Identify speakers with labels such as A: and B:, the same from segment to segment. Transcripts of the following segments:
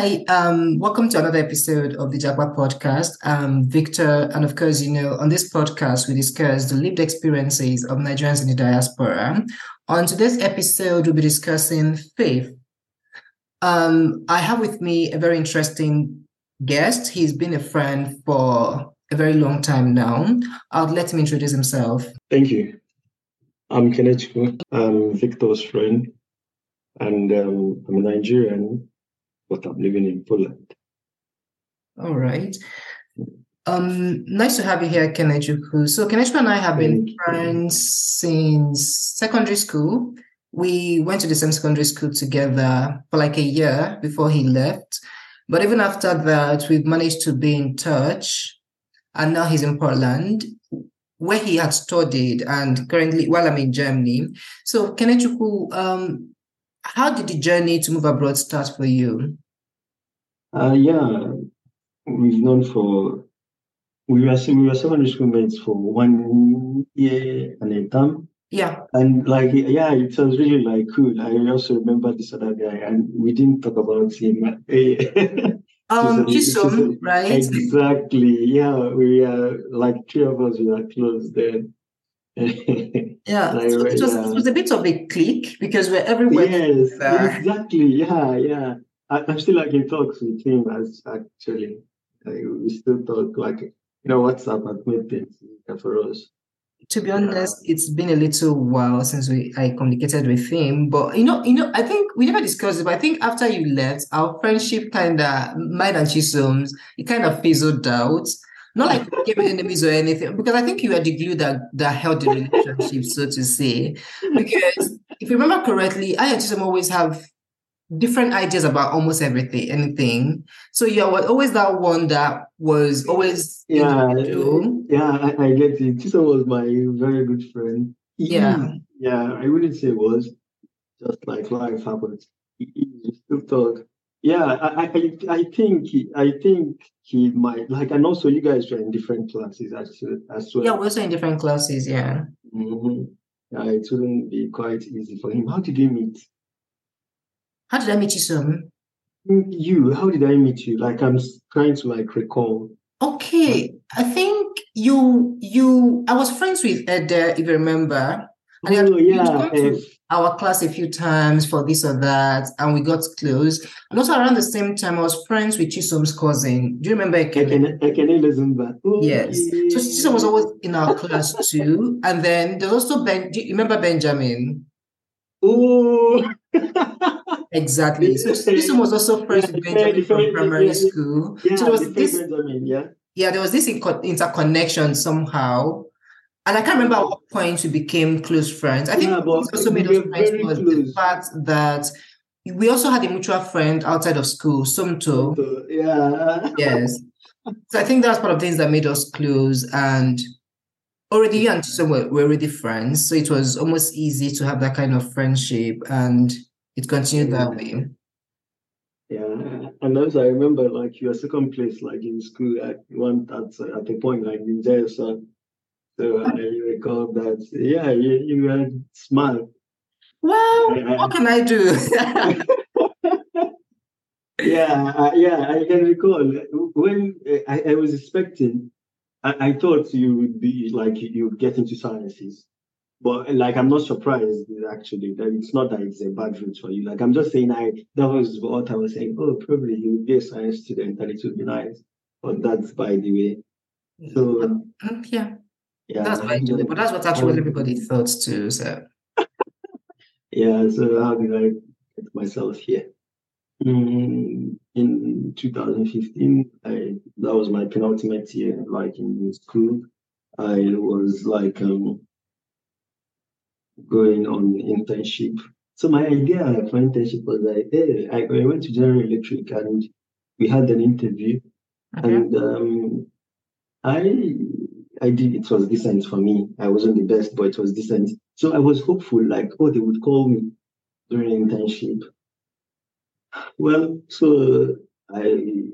A: Hi, um, welcome to another episode of the Japa podcast. I'm Victor, and of course, you know, on this podcast, we discuss the lived experiences of Nigerians in the diaspora. On today's episode, we'll be discussing faith. Um, I have with me a very interesting guest. He's been a friend for a very long time now. I'll let him introduce himself.
B: Thank you. I'm Kenechukwu. I'm Victor's friend, and um, I'm a Nigerian but I'm living in Poland.
A: All right. Um, nice to have you here, Kenechukwu. So Kenechukwu and I have been friends since secondary school. We went to the same secondary school together for like a year before he left. But even after that, we've managed to be in touch. And now he's in Poland, where he had studied, and currently, while well, I'm in Germany. So, Kenechukwu, um, how did the journey to move abroad start for you?
B: Uh, yeah, we've known for we were we were secondary school for one year and a term.
A: Yeah,
B: and like yeah, it was really like cool. I also remember this other guy, and we didn't talk about him.
A: um, Chisom, right?
B: Exactly. Yeah, we are like three of us. We are close then.
A: yeah, like, so it was yeah. it was a bit of a clique because we're everywhere.
B: Yes, exactly. Yeah, yeah. I, am still like in talks with him as actually. Like, we still talk like you know WhatsApp and meetings for us.
A: To be honest, it's been a little while since we I communicated with him. But you know, you know, I think we never discussed it, but I think after you left, our friendship kinda mine and Chisom's, it kind of fizzled out. Not like we became enemies or anything, because I think you were the glue that that held the relationship, so to say. Because if you remember correctly, I and Chisom always have different ideas about almost everything, anything. So you were always that one that was always
B: yeah, yeah. I, I get it. Chisom was my very good friend.
A: He, yeah,
B: yeah. I wouldn't say was just like life happens. He, still talk. Yeah, I, I, I think he, I think he might like, and also you guys were in different classes as, as well.
A: Yeah, we're also in different classes. Yeah.
B: Mm-hmm. Yeah, it wouldn't be quite easy for him. How did you meet?
A: How did I meet you, son?
B: You, how did I meet you? Like I'm trying to like recall.
A: Okay, I think you you I was friends with Ed, if you remember.
B: And oh, yeah.
A: our class a few times for this or that, and we got close. And also around the same time, I was friends with Chisom's cousin. Do you remember
B: Ekene? Ekene Lezumba.
A: Oh, yes. So Chisom was always in our class too. And then there's also Ben. Do you remember Benjamin?
B: Oh.
A: exactly. So Chisom was also friends with Benjamin from primary school.
B: Yeah,
A: so
B: there was this. Benjamin, yeah.
A: Yeah, there was this interconnection somehow. And I can't remember at what point we became close friends. I think
B: yeah,
A: also made us friends was close. the fact that we also had a mutual friend outside of school, Somto.
B: Yeah.
A: Yes. So I think that's part of things that made us close. And already you and Chisom were, were already friends. So it was almost easy to have that kind of friendship. And it continued that way.
B: Yeah, and also I remember like your second place, like in school at one at at a point like in JSR. So I recall that. Yeah, you you were smart.
A: Well, yeah. what can I do?
B: yeah, uh, yeah, I can recall when uh, I, I was expecting. I, I thought you would be like you would get into sciences. But like, I'm not surprised actually that it's not that it's a bad route for you. Like, I'm just saying, I that was what I was saying. Oh, probably you would be a science student and it would be nice. But that's by the way. So mm,
A: um, uh, yeah, yeah, that's by the way. But that's what actually um, everybody thought too. So
B: yeah. So how did I get myself here? Mm, in 2015, I that was my penultimate year, like in school. I was like um going on internship. So my idea for internship was like, hey, I, I went to General Electric and we had an interview, okay. and um, I I did it was decent for me. I wasn't the best, but it was decent. So I was hopeful, like, oh, they would call me during internship. Well, so I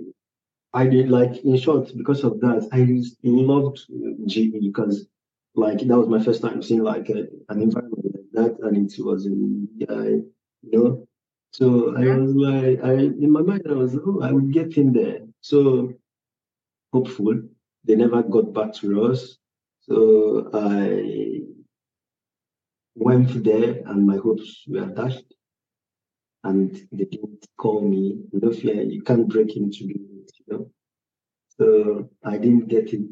B: I did like in short because of that. I loved GE because like that was my first time seeing like a, an environment like that, and it was in yeah, you know. So I was like, I in my mind I was oh I would get in there. So hopeful. They never got back to us. So I went there and my hopes were dashed. And they didn't call me. No fear, you can't break into it, you know. So I didn't get it.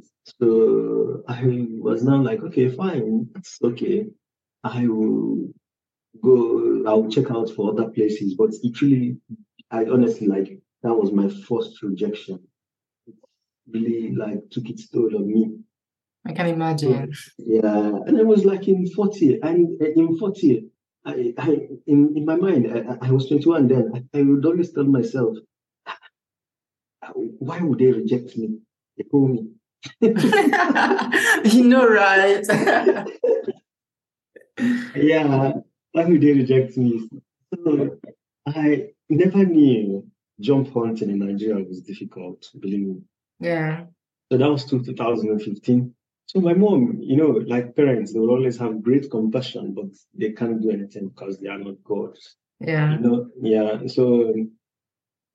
B: So I was now like, okay, fine, it's okay. I will go, I'll check out for other places. But it really, I honestly like that was my first rejection. It really like took its toll on me.
A: I can imagine.
B: Yeah, and I was like in 40, and eh, in 40, I, I in, in my mind, I, I was 21 then. I, I would always tell myself, ah, ah, why would they reject me? They call me.
A: you know, right?
B: yeah, why would they reject me? So I never knew jump hunting in Nigeria was difficult, believe me.
A: Yeah.
B: So that was 2015. So my mom, you know, like parents, they will always have great compassion, but they can't do anything because they are not God.
A: Yeah.
B: You know, yeah. So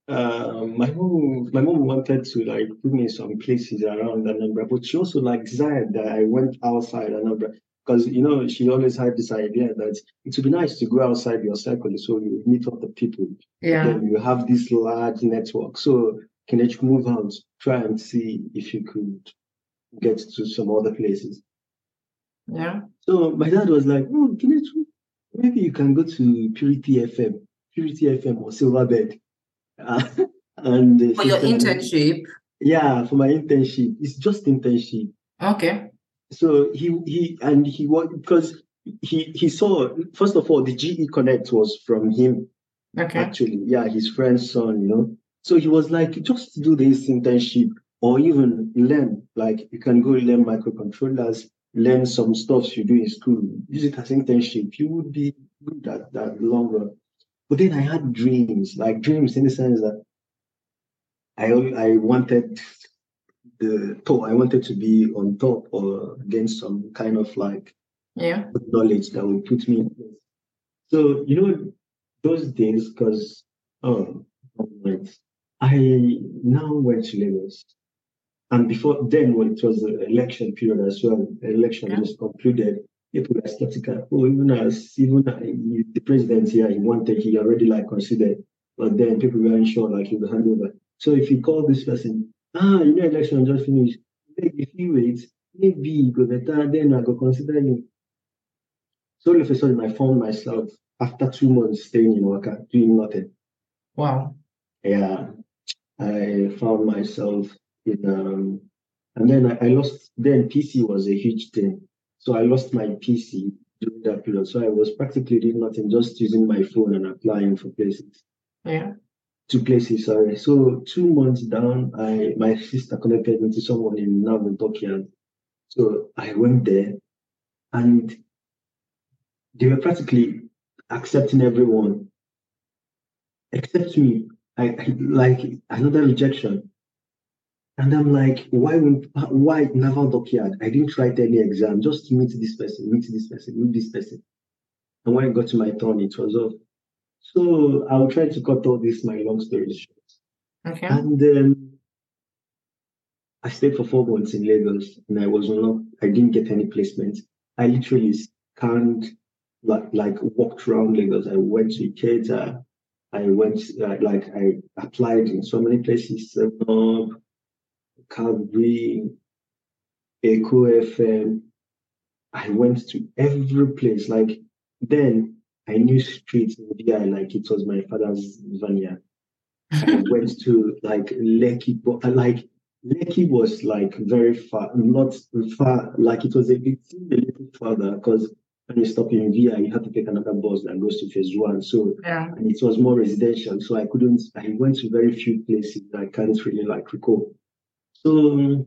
B: uh, my mom, my mom wanted to like put me in some places around Anambra, but she also like desired that I went outside Anambra because you know she always had this idea that it would be nice to go outside your circle so you meet other people.
A: Yeah.
B: Then you have this large network. So can you move out, try and see if you could get to some other places.
A: Yeah.
B: So my dad was like, oh, can you, maybe you can go to Purity FM, Purity FM or Silverbird. Uh, and
A: uh, for your internship?
B: Yeah, for my internship. It's just internship.
A: Okay.
B: So he he and he was because he he saw first of all the GE Connect was from him.
A: Okay.
B: Actually, yeah, his friend's son, you know. So he was like, just do this internship or even learn. Like you can go learn microcontrollers, learn some stuff you do in school, use it as internship. You would be good at that long run. But then I had dreams, like dreams in the sense that I I wanted the top. I wanted to be on top or against some kind of like
A: yeah
B: knowledge that would put me in place. So you know those days, because oh, um, I now went to Lagos and before then, when it was the election period as well, election yeah. was concluded, people were skeptical. Oh, even as even uh, the president here, he wanted, he already like considered, but then people weren't sure like he would hand over. So if you call this person, ah, you know, election just finished, maybe if you wait, maybe you go better, then I go consider you. So all of a sudden, I found myself after two months staying in Waka doing nothing.
A: Wow.
B: Yeah, I found myself in, um, and then I, I lost. Then PC was a huge thing, so I lost my PC during that period. So I was practically doing nothing, just using my phone and applying for places.
A: Yeah.
B: Two places, sorry. So two months down, I my sister connected me to someone in Northern Tokyo. So I went there, and they were practically accepting everyone except me. I, I like another rejection. And I'm like, why why naval dockyard? I didn't write any exam, just meet this person, meet this person, meet this person. And when I got to my turn, it was off. So I'll try to cut all this my long story
A: short. Okay.
B: And um, I stayed for four months in Lagos, and I was not. I didn't get any placement. I literally scanned, like, like walked around Lagos. I went to Ikeja. I went uh, like I applied in so many places. Uh, Calgary, Echo FM. I went to every place. Like then I knew streets in VI like it was my father's vineyard. I went to like Lekki, but uh, like Lekki was like very far, not far, like it was a bit a little farther because when you stop in VI, you have to take another bus that goes to phase one. So
A: yeah.
B: and it was more residential. So I couldn't I went to very few places I can't really like recall. So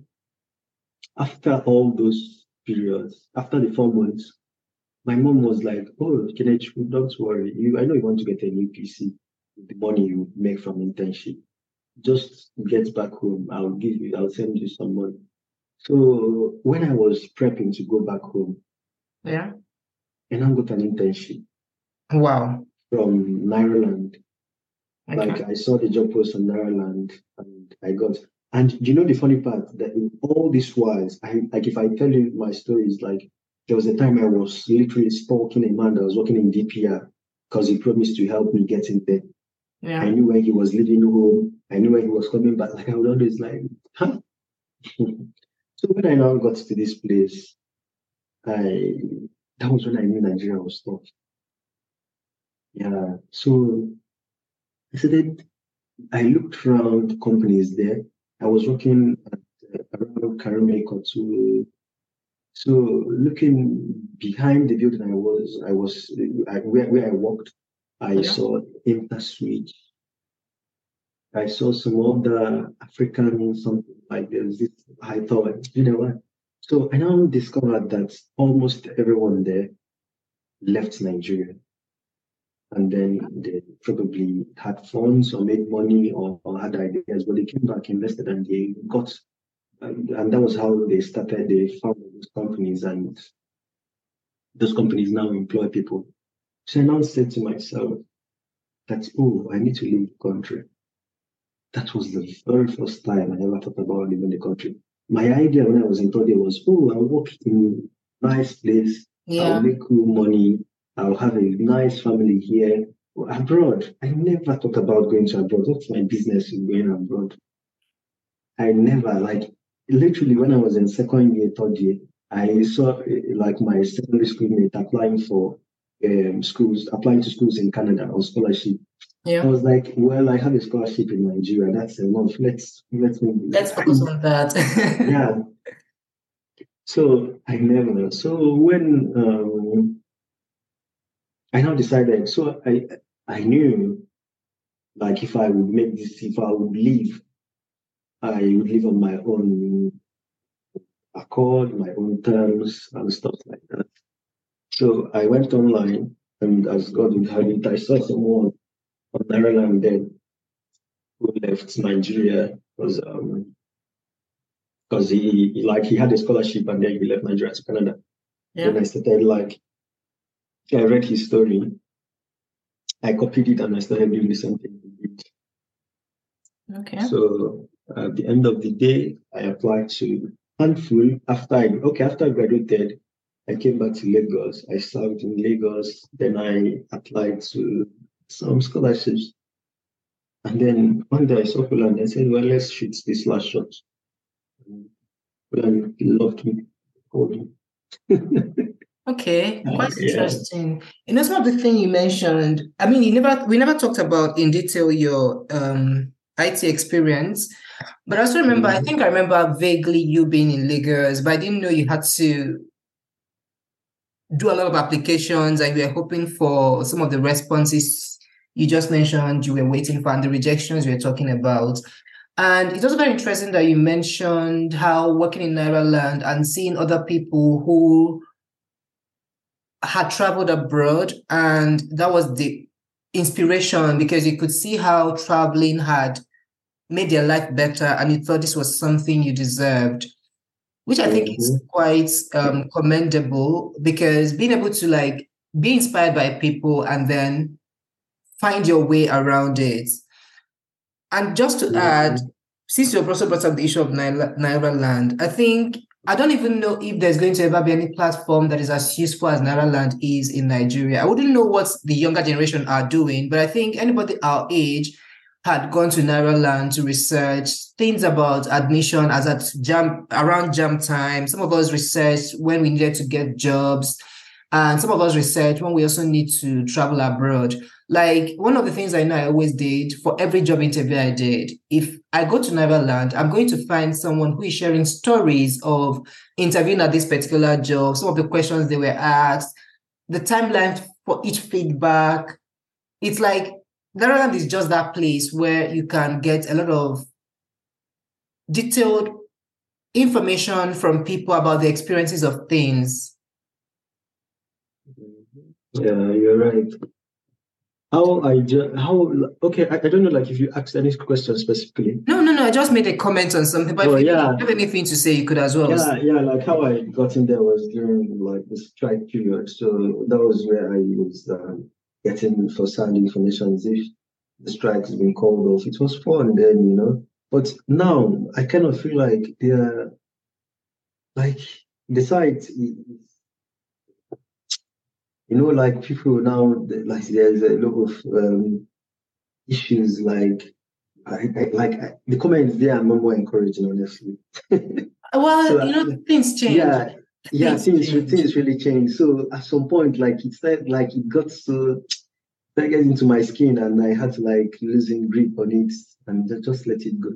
B: after all those periods, after the four months, my mom was like, "Oh, Kenneth, don't worry. You, I know you want to get a new PC with the money you make from internship. just get back home. I'll give you, I'll send you some money. So when I was prepping to go back home,
A: Yeah.
B: and I got an internship
A: Wow.
B: from Nairaland.
A: Okay.
B: Like I saw the job post on Nairaland and I got and you know the funny part that in all these whiles, I like if I tell you my stories, like there was a time I was literally stalking a man that was working in DPR because he promised to help me get in there. I knew when he was leaving home. I knew when he was coming back. Like I would always like, huh? so when I now got to this place, I that was when I knew Nigeria was tough. Yeah. So I said that I looked around companies there. I was working at, uh, around Karame Kotu. So looking behind the building I was, I was I, where, where I worked, I
A: Yeah.
B: saw InterSwitch. I saw some other African something like this I thought, you know what? So I now discovered that almost everyone there left Nigeria. And then they probably had funds or made money or, or had ideas, but they came back, invested, and they got, and, and that was how they started. They founded those companies, and those companies now employ people. So I now said to myself that, oh, I need to leave the country. That was the very first time I ever thought about leaving the country. My idea when I was in year was, oh, I'll work in a nice place,
A: Yeah.
B: I'll make cool money, I'll have a nice family here. Abroad, I never thought about going to abroad. What's my business in going abroad? I never, like, literally when I was in second year, third year, I saw like my secondary school mate applying for um, schools, applying to schools in Canada on scholarship.
A: Yeah.
B: I was like, well, I have a scholarship in Nigeria. That's enough. Let's let's move.
A: Let's focus on that.
B: yeah. So I never. So when um, I now decided, so I I knew, like if I would make this, if I would leave, I would live on my own accord, my own terms, and stuff like that. So I went online, and as God would have it, I saw someone on Nairaland then who left Nigeria because um, because he, he- like he had a scholarship and then he left Nigeria to Canada. Then
A: yeah.
B: I started like I read his story, I copied it and I started doing the same thing. he did.
A: Okay.
B: So at the end of the day, I applied to handful after I okay after I graduated, I came back to Lagos. I served in Lagos. Then I applied to some scholarships. And then one day I saw Poland and said, well, let's shoot this last shot. Poland loved me. called me.
A: Okay, quite
B: yeah.
A: interesting. And that's of the thing you mentioned, I mean, you never we never talked about in detail your um IT experience, but I also remember, I
B: Mhm.
A: think I remember vaguely you being in Lagos, but I didn't know you had to do a lot of applications and you were hoping for some of the responses you just mentioned you were waiting for and the rejections you were talking about. And it was very interesting that you mentioned how working in Ireland and seeing other people who had traveled abroad and that was the inspiration because you could see how traveling had made their life better and you thought this was something you deserved which i think is quite um, commendable because being able to like be inspired by people and then find your way around it. And just to add since you've also brought up the issue of Nairaland i think I don't even know if there's going to ever be any platform that is as useful as Nairaland is in Nigeria. I wouldn't know what the younger generation are doing, but I think anybody our age had gone to Nairaland to research things about admission as at JAMB around JAMB time. Some of us researched when we needed to get jobs, and some of us research when we also need to travel abroad. Like one of the things I know I always did for every job interview I did, if I go to Nairaland, I'm going to find someone who is sharing stories of interviewing at this particular job, some of the questions they were asked, the timeline for each feedback. It's like Nairaland is just that place where you can get a lot of detailed information from people about the experiences of things.
B: Yeah, you're right. how I ju- how okay I, I don't know like if you asked any question specifically.
A: No, no, no. I just made a comment on something, but
B: Oh,
A: if you
B: yeah.
A: have anything to say, you could as well.
B: Yeah, yeah, like how I got in there was during like the strike period. So that was where I was um, getting first-hand information as if the strike has been called off. It was fun then, you know. But now I kind of feel like they're like the site is, you know, like people now like there's a lot of um, issues like I, I like I, the comments there are more encouraging, honestly.
A: Well,
B: So,
A: you know, things change.
B: Yeah, yeah,
A: Things
B: things
A: change.
B: things really changed. So at some point, like it started, like it got so that get into my skin, and I had to like losing grip on it and ju- just let it go.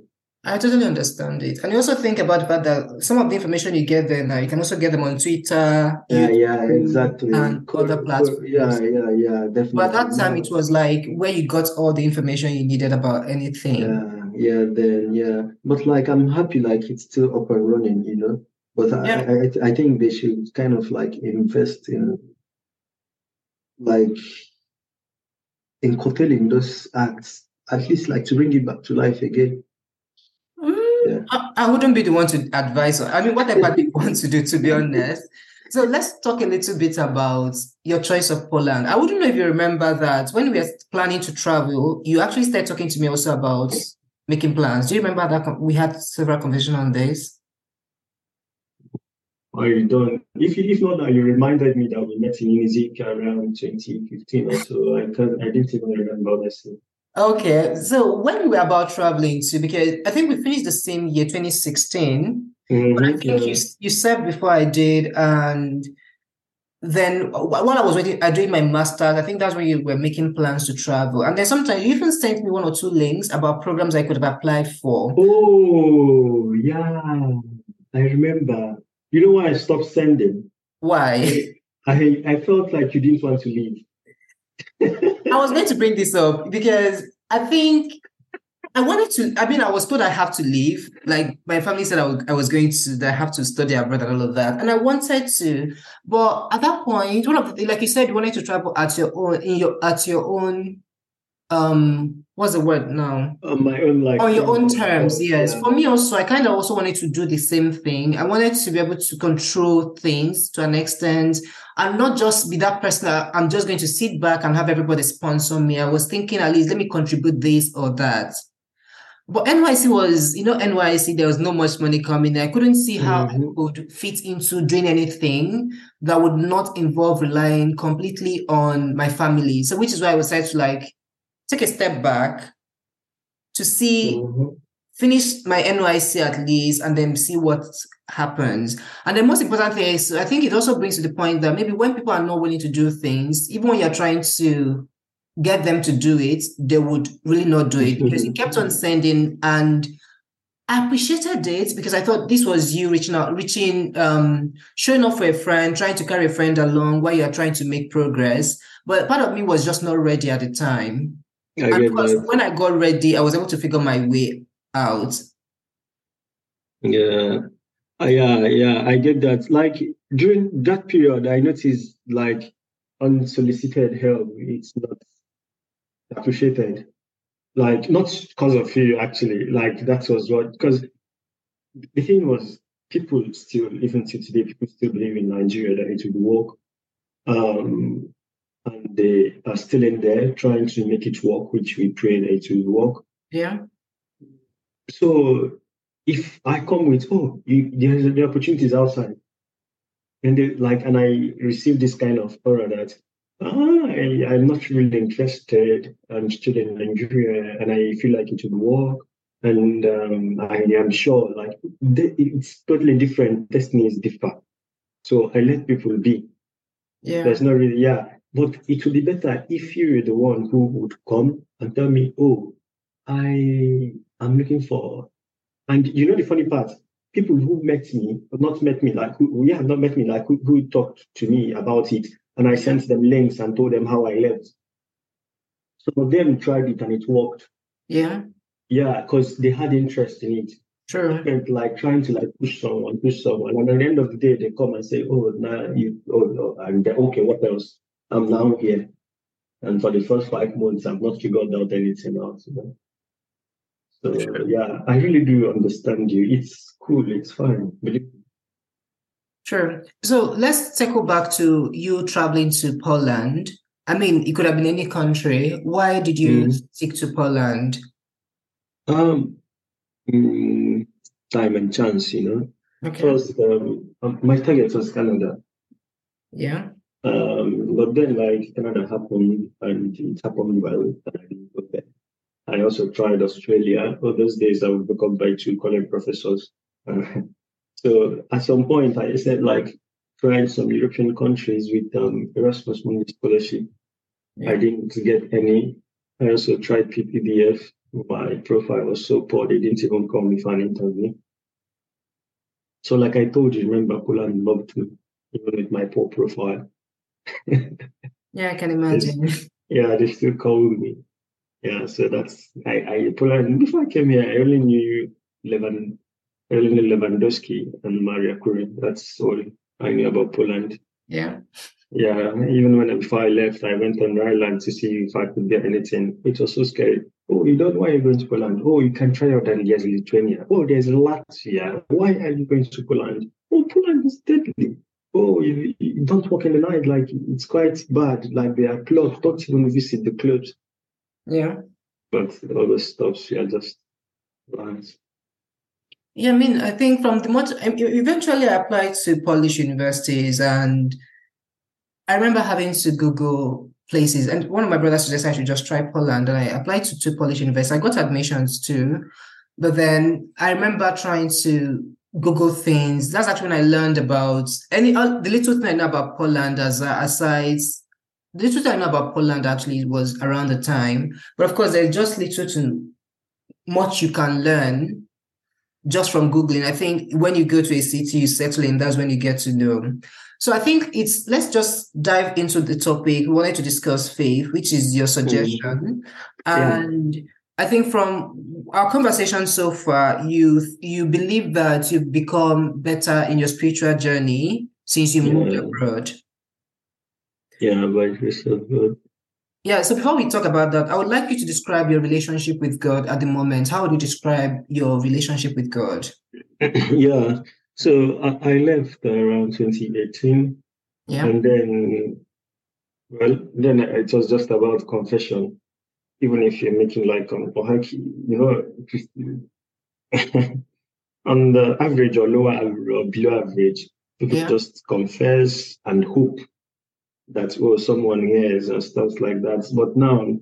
A: I totally understand it. And you also think about the fact that some of the information you get there now, you can also get them on Twitter,
B: Yeah,
A: YouTube,
B: yeah, exactly.
A: and
B: Co-
A: other platforms.
B: Yeah, yeah, yeah, definitely.
A: But at that time,
B: Now-
A: it was like where you got all the information you needed about anything.
B: Yeah, yeah, then yeah. But like I'm happy like it's still up and running, you know. But I,
A: Yeah.
B: I I I think they should kind of like invest in like in curtailing those acts, at least like to bring it back to life again. Yeah.
A: I, I wouldn't be the one to advise. I mean, whatever they want to do, to be honest. So let's talk a little bit about your choice of Poland. I wouldn't know if you remember that when we were planning to travel, you actually started talking to me also about making plans. Do you remember that we had several conversations on this?
B: I don't. If if not that you reminded me that we met in Unizik around 2015 or so, I can't. I didn't even remember honestly.
A: Okay, so when we were about traveling to, because I think we finished the same year, 2016. But I think you mm-hmm.
B: yeah.
A: you served before I did, and then while I was waiting, I doing my master's. I think that's when you were making plans to travel, and then sometimes you even sent me one or two links about programs I could have applied for.
B: Oh yeah, I remember. You know why I stopped sending?
A: Why?
B: I I felt like you didn't want to leave.
A: I was going to bring this up because I think I wanted to. I mean, I was told I have to leave. Like my family said, I wa- I was going to. That I have to study abroad and all of that, and I wanted to. But at that point, one of the like you said, you wanted to travel at your own in your at your own. Um, what's the word now?
B: On my own like
A: On your own terms, yes.
B: Yeah.
A: For me also, I kind of also wanted to do the same thing. I wanted to be able to control things to an extent and not just be that person that I'm just going to sit back and have everybody sponsor me. I was thinking at least let me contribute this or that. But NYSC was, you know, NYSC, there was no much money coming. I couldn't see how I
B: Mhm.
A: could fit into doing anything that would not involve relying completely on my family. So, which is why I decided to like take a step back to see
B: Mhm.
A: finish my NYSC at least and then see what happens. And the most important thing is, I think it also brings to the point that maybe when people are not willing to do things, even when you're trying to get them to do it, they would really not do it because you kept on sending and I appreciated it because I thought this was you reaching out, reaching, um, showing off for a friend, trying to carry a friend along while you're trying to make progress. But part of me was just not ready at the time.
B: I
A: And course,
B: that.
A: when I got ready, I was able to figure my way out.
B: Yeah. Uh, yeah, yeah, I get that. Like during that period, I noticed like unsolicited help, it's not appreciated. Like not because of you actually. Like that was what because the thing was people still even till today people still believe in Nigeria that it would work. Um and they are still in there trying to make it work, which we pray that it will work.
A: Yeah.
B: So if I come with, oh, you, there's the opportunities outside, and they, like, and I receive this kind of aura that ah, I, I'm not really interested. I'm still in Nigeria, and I feel like it would work, and um, I am sure like it's totally different. Destinies differ, so I let people be.
A: Yeah.
B: There's not really, yeah. But it would be better if you're the one who would come and tell me, oh, I am looking for. And you know the funny part, people who met me, but not met me, like who, yeah, not met me, like who, who talked to me about it, and I sent them links and told them how I lived. Some of them tried it and it worked.
A: Yeah.
B: Yeah, because they had interest in it.
A: True.
B: And like trying to like push someone, push someone, and at the end of the day, they come and say, "Oh, now you, oh, no," and they're okay. What else? I'm now here. And for the first five months, I've not figured out anything else. You know? So sure. yeah, I really do understand you. It's cool. It's fine. Believe
A: Sure. So let's circle back to you traveling to Poland. I mean, it could have been any country. Why did you mm. stick to Poland?
B: Um, mm, time and chance, you know. Okay. First, um, um my target was Canada.
A: Yeah.
B: Um, but then, like, Canada happened and it happened well, and I didn't go there. I also tried Australia. All those days, I would become by two college professors. So at some point, I said like trying some European countries with um, Erasmus Mundus scholarship. Yeah. I didn't get any. I also tried PTDF. My profile was so poor, they didn't even call me for an interview. So, like I told you, remember, Poland loved me, even with my poor profile.
A: yeah, I can imagine.
B: yeah, they still called me. Yeah, so that's I, I Poland. Before I came here, I only knew Lebanon Elena Lewandowski and Maria Curie. That's all I knew about Poland.
A: Yeah.
B: Yeah. Even when before I left, I went on Nairaland to see if I could get anything. It was so scary. Oh, you don't why are you going to Poland? Oh, you can try out and there's Lithuania. Oh, there's Latvia. Why are you going to Poland? Oh, Poland is deadly. Oh, you, you don't walk in the night. Like it's quite bad. Like they are clubs. Don't even visit the clubs.
A: Yeah.
B: But all the stuff, yeah, just lies.
A: Yeah, I mean, I think from the much eventually I applied to Polish universities, and I remember having to Google places. And one of my brothers suggested I should just try Poland, and I applied to two Polish universities. I got admissions too, but then I remember trying to Google things. That's actually when I learned about any uh, the little thing I know about Poland as a, aside. The little thing I know about Poland actually was around the time, but of course there's just little to much you can learn just from Googling. I think when you go to a city, you settle in, that's when you get to know. So I think it's let's just dive into the topic. We wanted to discuss faith, which is your suggestion. Mm-hmm. And I think from our conversation so far, you you believe that you've become better in your spiritual journey since you yeah. moved abroad.
B: Yeah, by grace of God.
A: Yeah, so before we talk about that, I would like you to describe your relationship with God at the moment. How would you describe your relationship with God?
B: yeah, so I, I left around 2018. Yeah. And then, well, then it was just about confession. Even if you're making like um, you know, on the average or lower or below average, people yeah. just confess and hope that oh someone hears and stuff like that. But now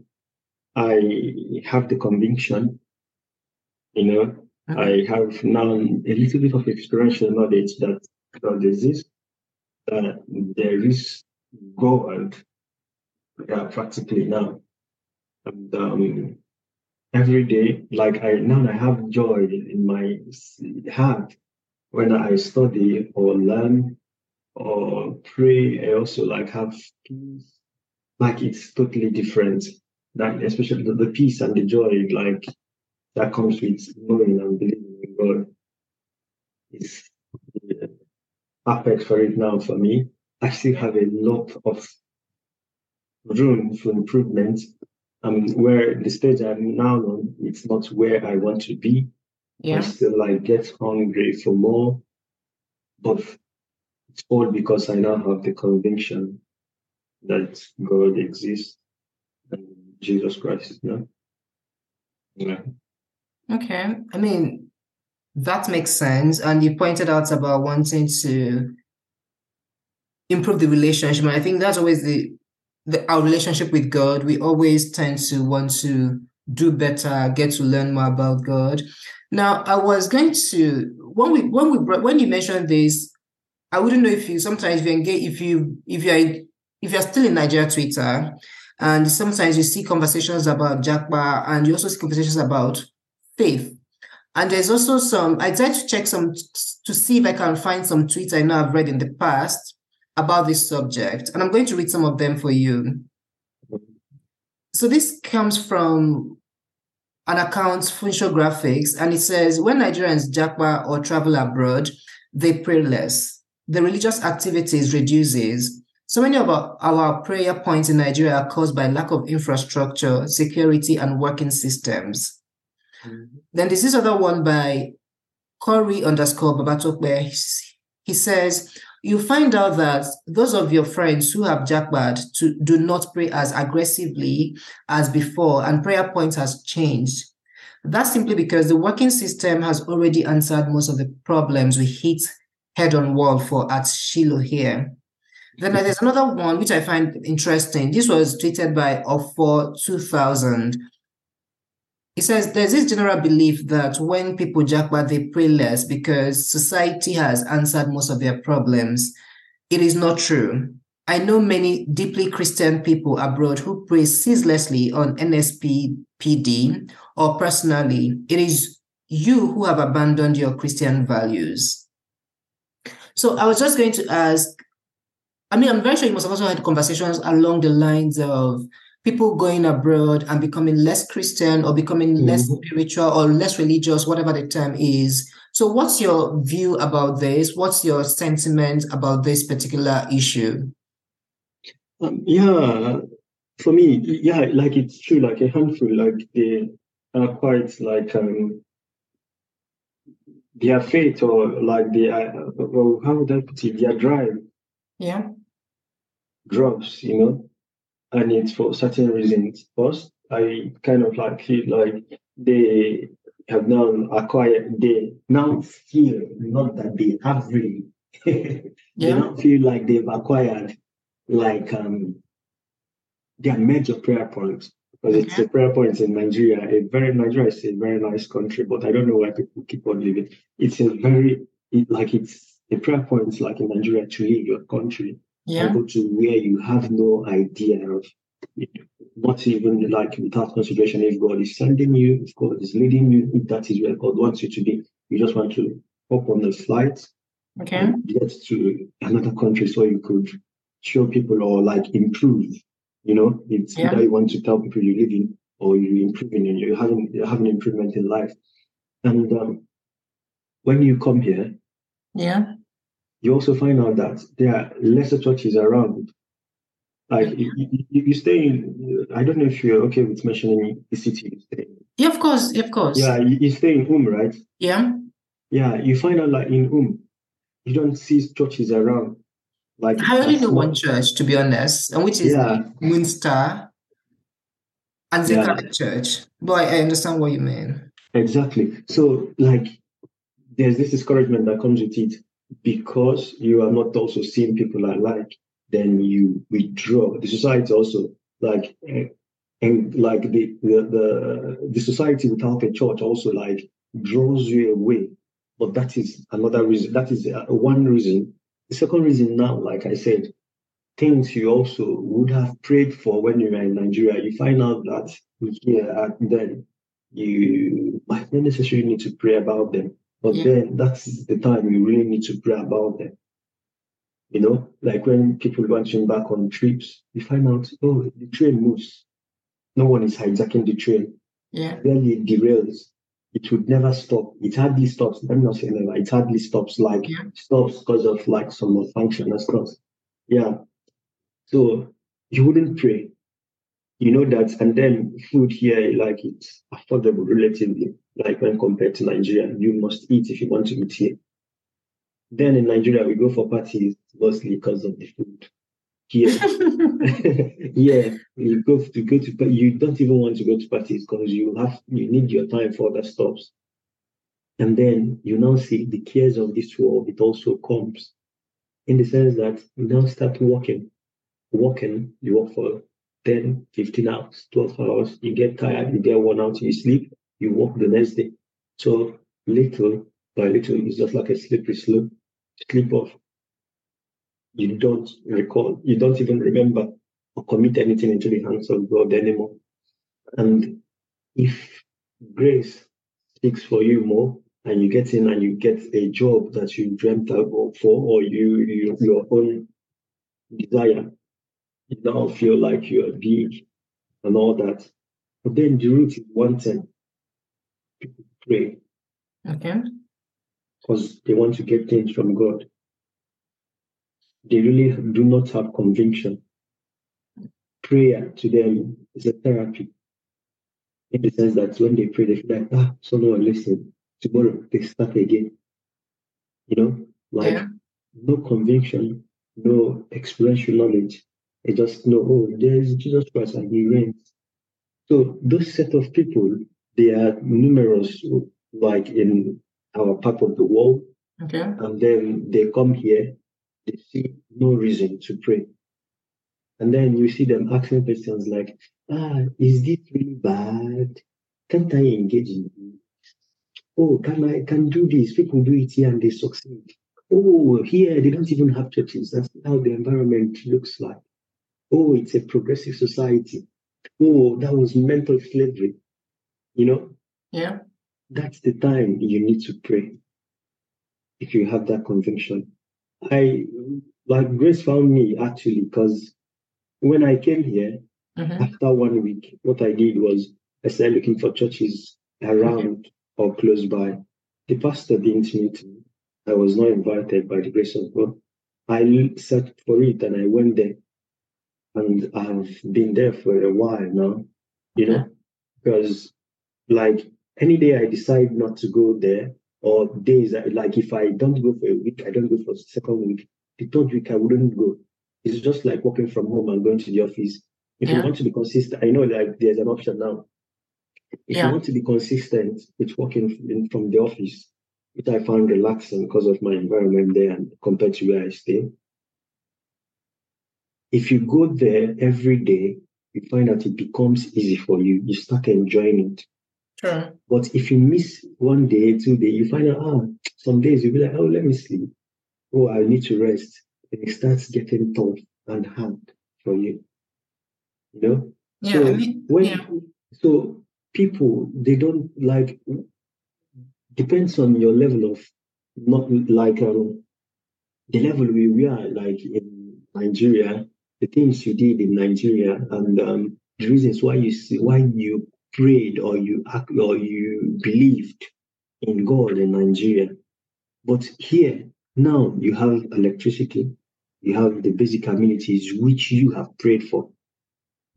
B: I have the conviction, you know, mm-hmm. I have now a little bit of experiential knowledge that God exists, that there is God, yeah, practically now. And um, every day, like I now I have joy in my heart when I study or learn or pray. I also like have peace. Like it's totally different. That especially the, the peace and the joy, like that comes with knowing and believing in God, is perfect for it now for me. I still have a lot of room for improvement. Um, where the stage I'm now on, it's not where I want to be. Yeah. I still like get hungry for more, but it's all because I now have the conviction that God exists and Jesus Christ. You Yeah.
A: Okay. I mean, that makes sense. And you pointed out about wanting to improve the relationship. And I think that's always the, the our relationship with God. We always tend to want to do better, get to learn more about God. Now, I was going to when we when we when you mentioned this, I wouldn't know if you sometimes if you engage if you if you're if you're still in Nigeria Twitter, and sometimes you see conversations about Japa and you also see conversations about faith. And there's also some, I tried to check some to see if I can find some tweets I know I've read in the past about this subject. And I'm going to read some of them for you. So this comes from an account, Funsho Graphics, and it says when Nigerians japa or travel abroad, they pray less the religious activities reduces So many of our, prayer points in Nigeria are caused by lack of infrastructure, security, and working systems. Mm-hmm. Then this is other one by Corey underscore Babatokbe. He says, you find out that those of your friends who have japa to do not pray as aggressively as before, and prayer points has changed. That's simply because the working system has already answered most of the problems we hit head on wall for at Shiloh here. Then there's another one which I find interesting. This was tweeted by Offor 2000. He says there's this general belief that when people japa, they pray less because society has answered most of their problems. It is not true. I know many deeply Christian people abroad who pray ceaselessly on NSPPD or personally. It is you who have abandoned your Christian values. So I was just going to ask I mean, I'm very sure you must have also had conversations along the lines of people going abroad and becoming less Christian or becoming mm-hmm. less spiritual or less religious, whatever the term is. So, what's your view about this? What's your sentiment about this particular issue?
B: Um, yeah, for me, yeah, like it's true, like a handful, like they are quite like um their faith or like their, well, how would I put it, their drive.
A: Yeah
B: drops, you know, and it's for certain reasons. First, I kind of like feel like they have now acquired, they now feel not that they have really, they yeah. now feel like they've acquired like um their major prayer points. Because it's the prayer points in Nigeria. A very Nigeria is a very nice country, but I don't know why people keep on living. It's a very it, like it's the prayer points like in Nigeria to leave your country
A: yeah.
B: go to where you have no idea of not even like without consideration if God is sending you, if God is leading you, if that is where God wants you to be. You just want to hop on the flight,
A: okay,
B: get to another country so you could show people or like improve. You know, it's yeah. either you want to tell people you're living or you're improving and you're having you're having improvement in life. And um, when you come here,
A: yeah,
B: you also find out that there are lesser churches around. Like you, you, you, stay in, I don't know if you're okay with mentioning the city you stay in.
A: Yeah, of course, of course.
B: Yeah, you, you stay in Um, right?
A: Yeah.
B: Yeah, you find out like in Um, you don't see churches around. Like
A: I only know one church, to be honest, and which is yeah. Munster and the yeah. Church. But I understand what you mean.
B: Exactly. So, like, there's this discouragement that comes with it because you are not also seeing people alike, then you withdraw. The society also like eh, and like the the the, the society without a church also like draws you away. But that is another reason. That is uh, one reason. The second reason now, like I said, things you also would have prayed for when you were in Nigeria, you find out that here and then you might not necessarily need to pray about them. But yeah. then that's the time you really need to pray about them. You know, like when people launching back on trips, you find out, oh, the train moves. No one is hijacking the train.
A: Yeah.
B: Then it derails. It would never stop. It hardly stops. Let me not say never. It hardly stops. Like yeah. stops because of like some malfunction and stuff. Yeah. So you wouldn't pray. You know that, and then food here, like it's affordable relatively like when compared to Nigeria, you must eat if you want to eat here. Then in Nigeria, we go for parties mostly because of the food. Here, yeah, you go to go to, but you don't even want to go to parties because you have you need your time for other stops. And then you now see the cares of this world. It also comes in the sense that you now start walking. Walking, you walk for 10, 15 hours, 12 hours. You get tired, you get worn out, you sleep you walk the next day. So little by little, it's just like a slippery slope. Slip off. You don't recall, you don't even remember or commit anything into the hands of God anymore. And if grace speaks for you more, and you get in and you get a job that you dreamt of for, or you, you your own desire, you now feel like you're big and all that. But then the root is one thing pray.
A: Okay.
B: Because they want to get things from God. they really do not have conviction. Prayer to them is a therapy. In the sense that when they pray, they feel like, ah, someone listen. Tomorrow they start again. You know, like yeah. no conviction, no experiential knowledge. They just know, oh, there is Jesus Christ and he reigns. So those set of people, they are numerous, like in our part of the world.
A: Okay.
B: And then they come here, they see no reason to pray. And then you see them asking questions like, ah, is this really bad? Can't I engage in this? Oh, can I can do this? People do it here and they succeed. Oh, here they don't even have churches. That's how the environment looks like. Oh, it's a progressive society. Oh, that was mental slavery. You know?
A: Yeah.
B: That's the time you need to pray. If you have that conviction. I like Grace found me actually because when I came here, mm-hmm. after one week, what I did was I started looking for churches around or close by. The pastor didn't meet me. I was not invited by the grace of God. I searched for it and I went there. And I've been there for a while now, you know, because like any day I decide not to go there, or days like if I don't go for a week, I don't go for the second week. The third week I wouldn't go. It's just like working from home and going to the office. If yeah. you want to be consistent, I know like there's an option now. If yeah. you want to be consistent with working in, from the office, which I found relaxing because of my environment there and compared to where I stay. If you go there every day, you find that it becomes easy for you. You start enjoying it.
A: Sure.
B: But if you miss one day, two days, you find out, ah, some days you'll be like, oh, let me sleep. Oh, I need to rest. And it starts getting tough and hard for you. You know?
A: Yeah, so I mean, when yeah.
B: so people they don't like depends on your level of not like um the level we, we are like in Nigeria, the things you did in Nigeria and um, the reasons why you why you prayed or you act or you believed in God in Nigeria. But here now you have electricity, you have the basic amenities which you have prayed for.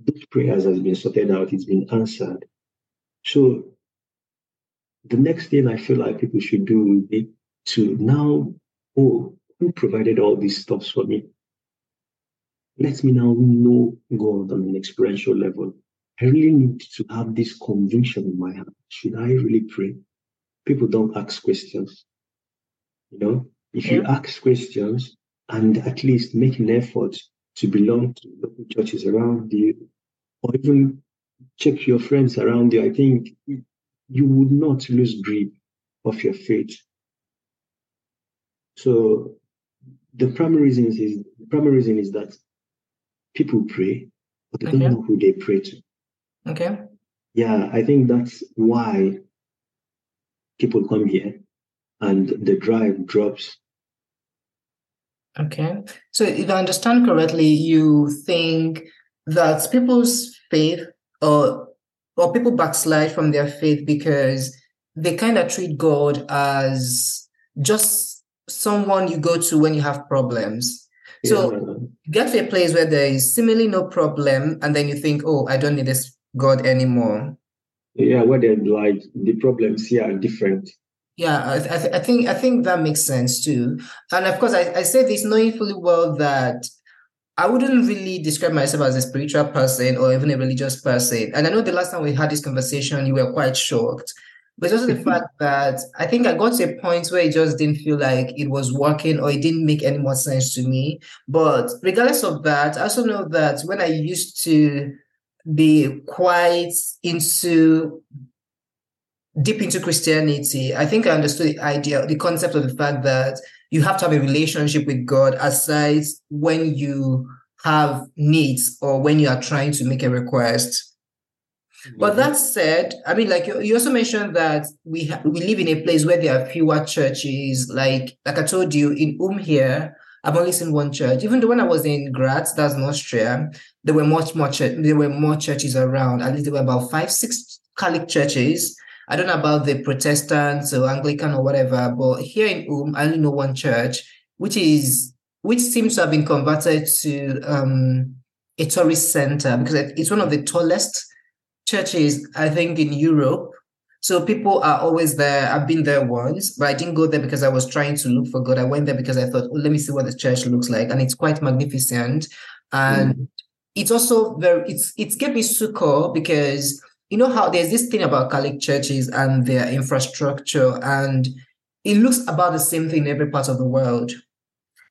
B: Those prayers has been sorted out, it's been answered. So the next thing I feel like people should do would be to now, oh, who provided all these stuffs for me? Let me now know God on an experiential level. I really need to have this conviction in my heart. Should I really pray? People don't ask questions. You know, if yeah. you ask questions and at least make an effort to belong to local churches around you, or even check your friends around you, I think you would not lose grip of your faith. So the primary reason is the primary reason is that people pray, but they okay. don't know who they pray to.
A: Okay.
B: Yeah, I think that's why people come here and the drive drops.
A: Okay. So if I understand correctly, you think that people's faith or or people backslide from their faith because they kind of treat God as just someone you go to when you have problems. Yeah. So get to a place where there is seemingly no problem, and then you think, oh, I don't need this God anymore.
B: Yeah, where they like the problems here are different.
A: Yeah, I, th- I think I think that makes sense too. And of course, I, I say this knowing fully well that I wouldn't really describe myself as a spiritual person or even a religious person. And I know the last time we had this conversation, you were quite shocked. But also the mm-hmm. fact that I think I got to a point where it just didn't feel like it was working or it didn't make any more sense to me. But regardless of that, I also know that when I used to be quite into deep into Christianity, I think I understood the idea, the concept of the fact that you have to have a relationship with God aside when you have needs or when you are trying to make a request. But that said, I mean, like you, you also mentioned that we ha- we live in a place where there are fewer churches. Like like I told you, in Um here, I've only seen one church. Even though when I was in Graz, that's in Austria, there were much more ch- there were more churches around. At least there were about five, six Catholic churches I don't know about the Protestants or Anglican or whatever, but here in Um, I only know one church, which is which seems to have been converted to um, a tourist center because it's one of the tallest churches, I think, in Europe. So people are always there. I've been there once, but I didn't go there because I was trying to look for God. I went there because I thought, oh, let me see what the church looks like, and it's quite magnificent. And mm. it's also very it's it's gave me succor because you know how there's this thing about Catholic churches and their infrastructure, and it looks about the same thing in every part of the world.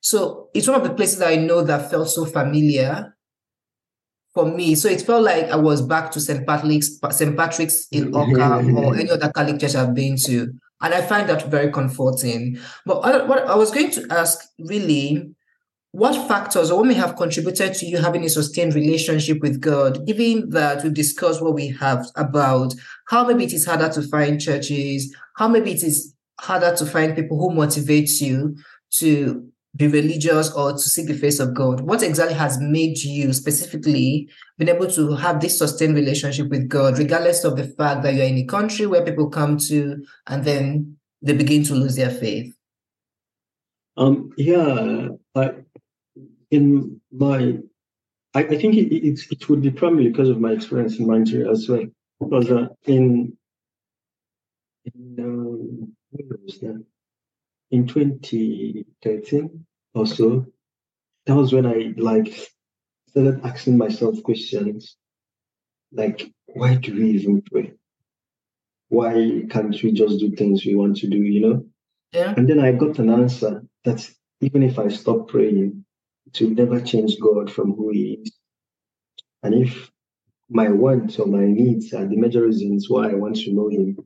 A: So it's one of the places I know that felt so familiar for me. So it felt like I was back to St. Patrick's, St. Patrick's in mm-hmm. Awka or any other Catholic church I've been to. And I find that very comforting. But what I was going to ask really, what factors or what may have contributed to you having a sustained relationship with God, given that we've discussed what we have about how maybe it is harder to find churches, how maybe it is harder to find people who motivate you to be religious or to seek the face of God? What exactly has made you specifically been able to have this sustained relationship with God, regardless of the fact that you're in a country where people come to and then they begin to lose their faith?
B: Um, yeah, I, in my, I, I think it, it, it would be primarily because of my experience in Nigeria as well. Because uh, in, in um? In 2013 or so, that was when I like started asking myself questions like, why do we even pray? Why can't we just do things we want to do, you know?
A: Yeah.
B: And then I got an answer that even if I stop praying, it will never change God from who He is. And if my wants or my needs are the major reasons why I want to know Him,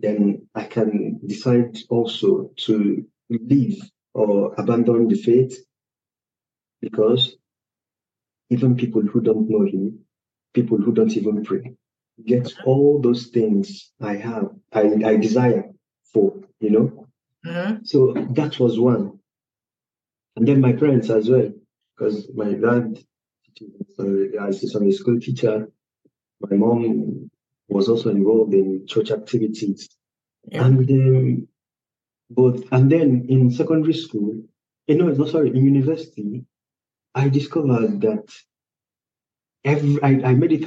B: then I can decide also to leave or abandon the faith because even people who don't know him, people who don't even pray, get all those things I have, I, I desire for, you know.
A: Mm-hmm.
B: So that was one. And then my parents as well, because my dad as a Sunday school teacher, my mom was also involved in church activities. Yeah. And um, but and then in secondary school, you know, no, sorry, in university, I discovered that every I, I made it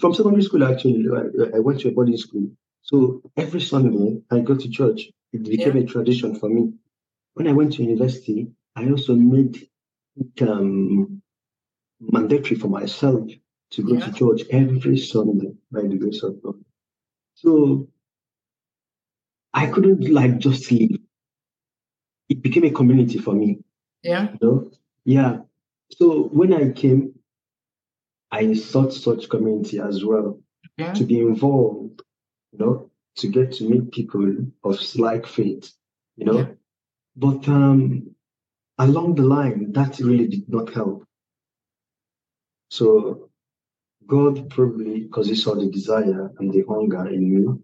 B: from secondary school actually. I, I, went to a boarding school, so every Sunday I go to church. It became yeah. a tradition for me. When I went to university, I also made it um, mandatory for myself to go yeah. to church every Sunday by the grace of God. So I couldn't like just leave it became a community for me.
A: Yeah.
B: You know? Yeah. So when I came, I sought such community as well
A: yeah.
B: to be involved, you know, to get to meet people of like faith, you know. Yeah. But um, along the line, that really did not help. So God probably, because He saw the desire and the hunger in me,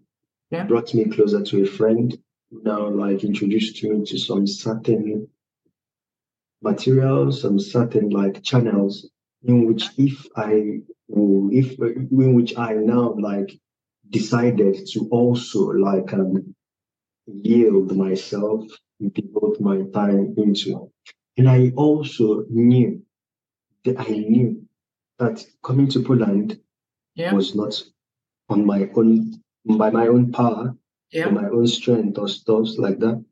A: yeah.
B: brought me closer to a friend who now like introduced me to some certain materials, some certain like channels in which if I if in which I now like decided to also like um yield myself, devote my time into. And I also knew that I knew that coming to Poland
A: yeah.
B: was not on my own by my own power,
A: yeah.
B: my own strength or stuff like that.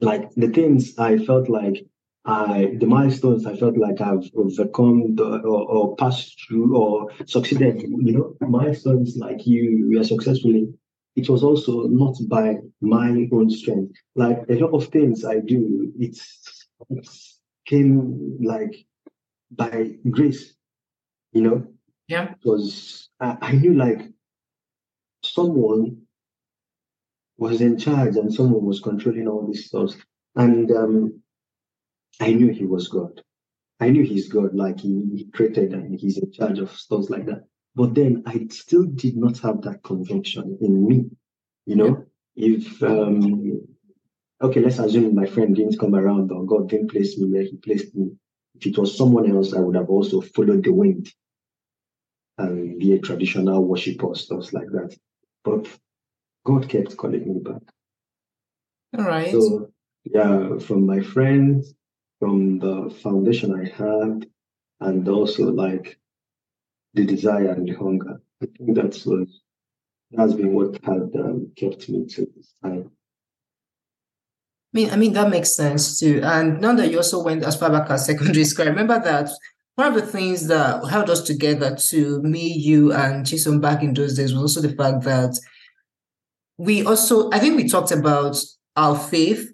B: Like the things I felt like I, the milestones I felt like I've overcome the, or, or, passed through or succeeded, you know, milestones like you, we are successfully. It was also not by my own strength. Like a lot of things I do, it's, it came like by grace, you know.
A: Yeah.
B: Because I, I knew like someone was in charge and someone was controlling all these stuff. And um, I knew he was God. I knew he's God, like he, he created and he's in charge of stuff like that. But then I still did not have that conviction in me. You know, if um okay, let's assume my friend didn't come around or God didn't place me where he placed me. If it was someone else, I would have also followed the wind and be a traditional worshiper, stuff like that. But God kept calling me back.
A: All right.
B: So yeah, from my friends, from the foundation I had, and also like the desire and the hunger. I think that's what that's been what had um, kept me to this time.
A: I mean, I mean that makes sense too. And now that you also went as far back as secondary school, I remember that one of the things that held us together to me, you, and Chisom back in those days was also the fact that we also, I think we talked about our faith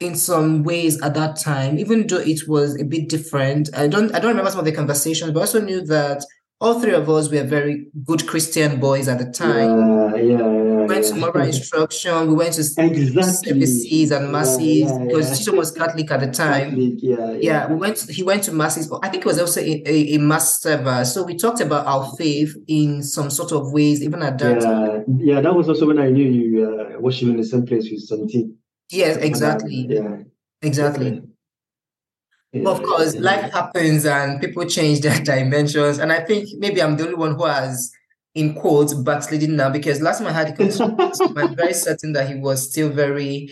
A: in some ways at that time, even though it was a bit different. I don't, I don't remember some of the conversations, but I also knew that all three of us were very good Christian boys at the time.
B: Yeah, yeah, yeah.
A: We went
B: yeah.
A: to moral instruction. We went to
B: Exactly.
A: services and masses
B: Yeah, yeah,
A: because
B: yeah.
A: Was Catholic at the time.
B: Catholic, yeah, yeah.
A: Yeah, we went. He went to masses. I think it was also a, a, a mass server. So we talked about our faith in some sort of ways, even at that. time.
B: Yeah, yeah, that was also when I knew you uh, worship in the same place with something.
A: Yes, exactly,
B: Yeah.
A: exactly. Of course, life happens and people change their dimensions. And I think maybe I'm the only one who has, in quotes, backsliding now because last time I had a conversation, I'm very certain that he was still very,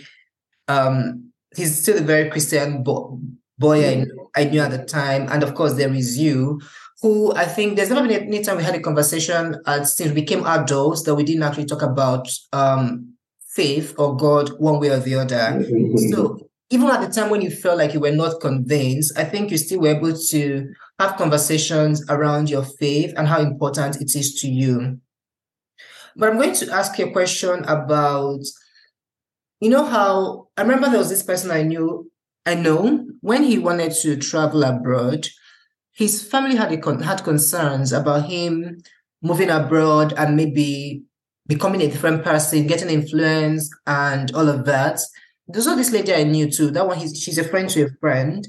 A: um, he's still a very Christian bo- boy I, knew, I knew at the time. And of course, there is you, who I think there's never been any time we had a conversation uh, since we became adults that we didn't actually talk about um, faith or God one way or the other. So even at the time when you felt like you were not convinced, I think you still were able to have conversations around your faith and how important it is to you. But I'm going to ask you a question about, you know how I remember there was this person I knew, I know when he wanted to travel abroad, his family had con- had concerns about him moving abroad and maybe becoming a different person, getting influence and all of that. There's also this lady I knew too. That one, he's, she's a friend to a friend.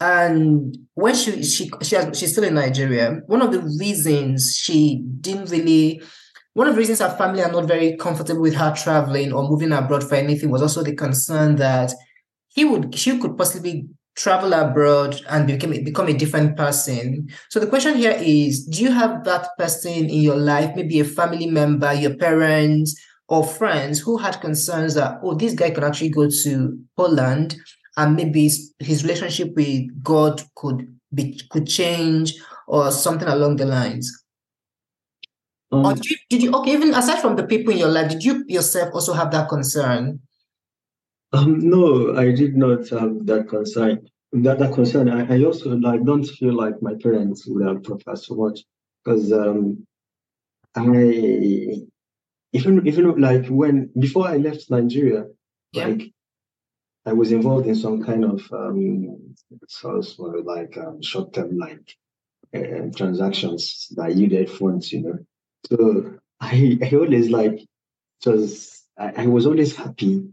A: And when she she she has, she's still in Nigeria, one of the reasons she didn't really, one of the reasons her family are not very comfortable with her traveling or moving abroad for anything was also the concern that he would she could possibly travel abroad and become become a different person. So the question here is: Do you have that person in your life, maybe a family member, your parents, or friends who had concerns that oh, this guy could actually go to Poland and maybe his, relationship with God could be could change or something along the lines?
B: Um,
A: Or did you, did you okay? Even aside from the people in your life, did you yourself also have that concern?
B: Um, no, I did not have that concern. That that concern. I, I also like don't feel like my parents would have professed so much because um, I even even like when before I left Nigeria,
A: Yeah.
B: like I was involved in some kind of um, so so like um, short term like uh, transactions that yielded funds, you know. So I I always like just I, I was always happy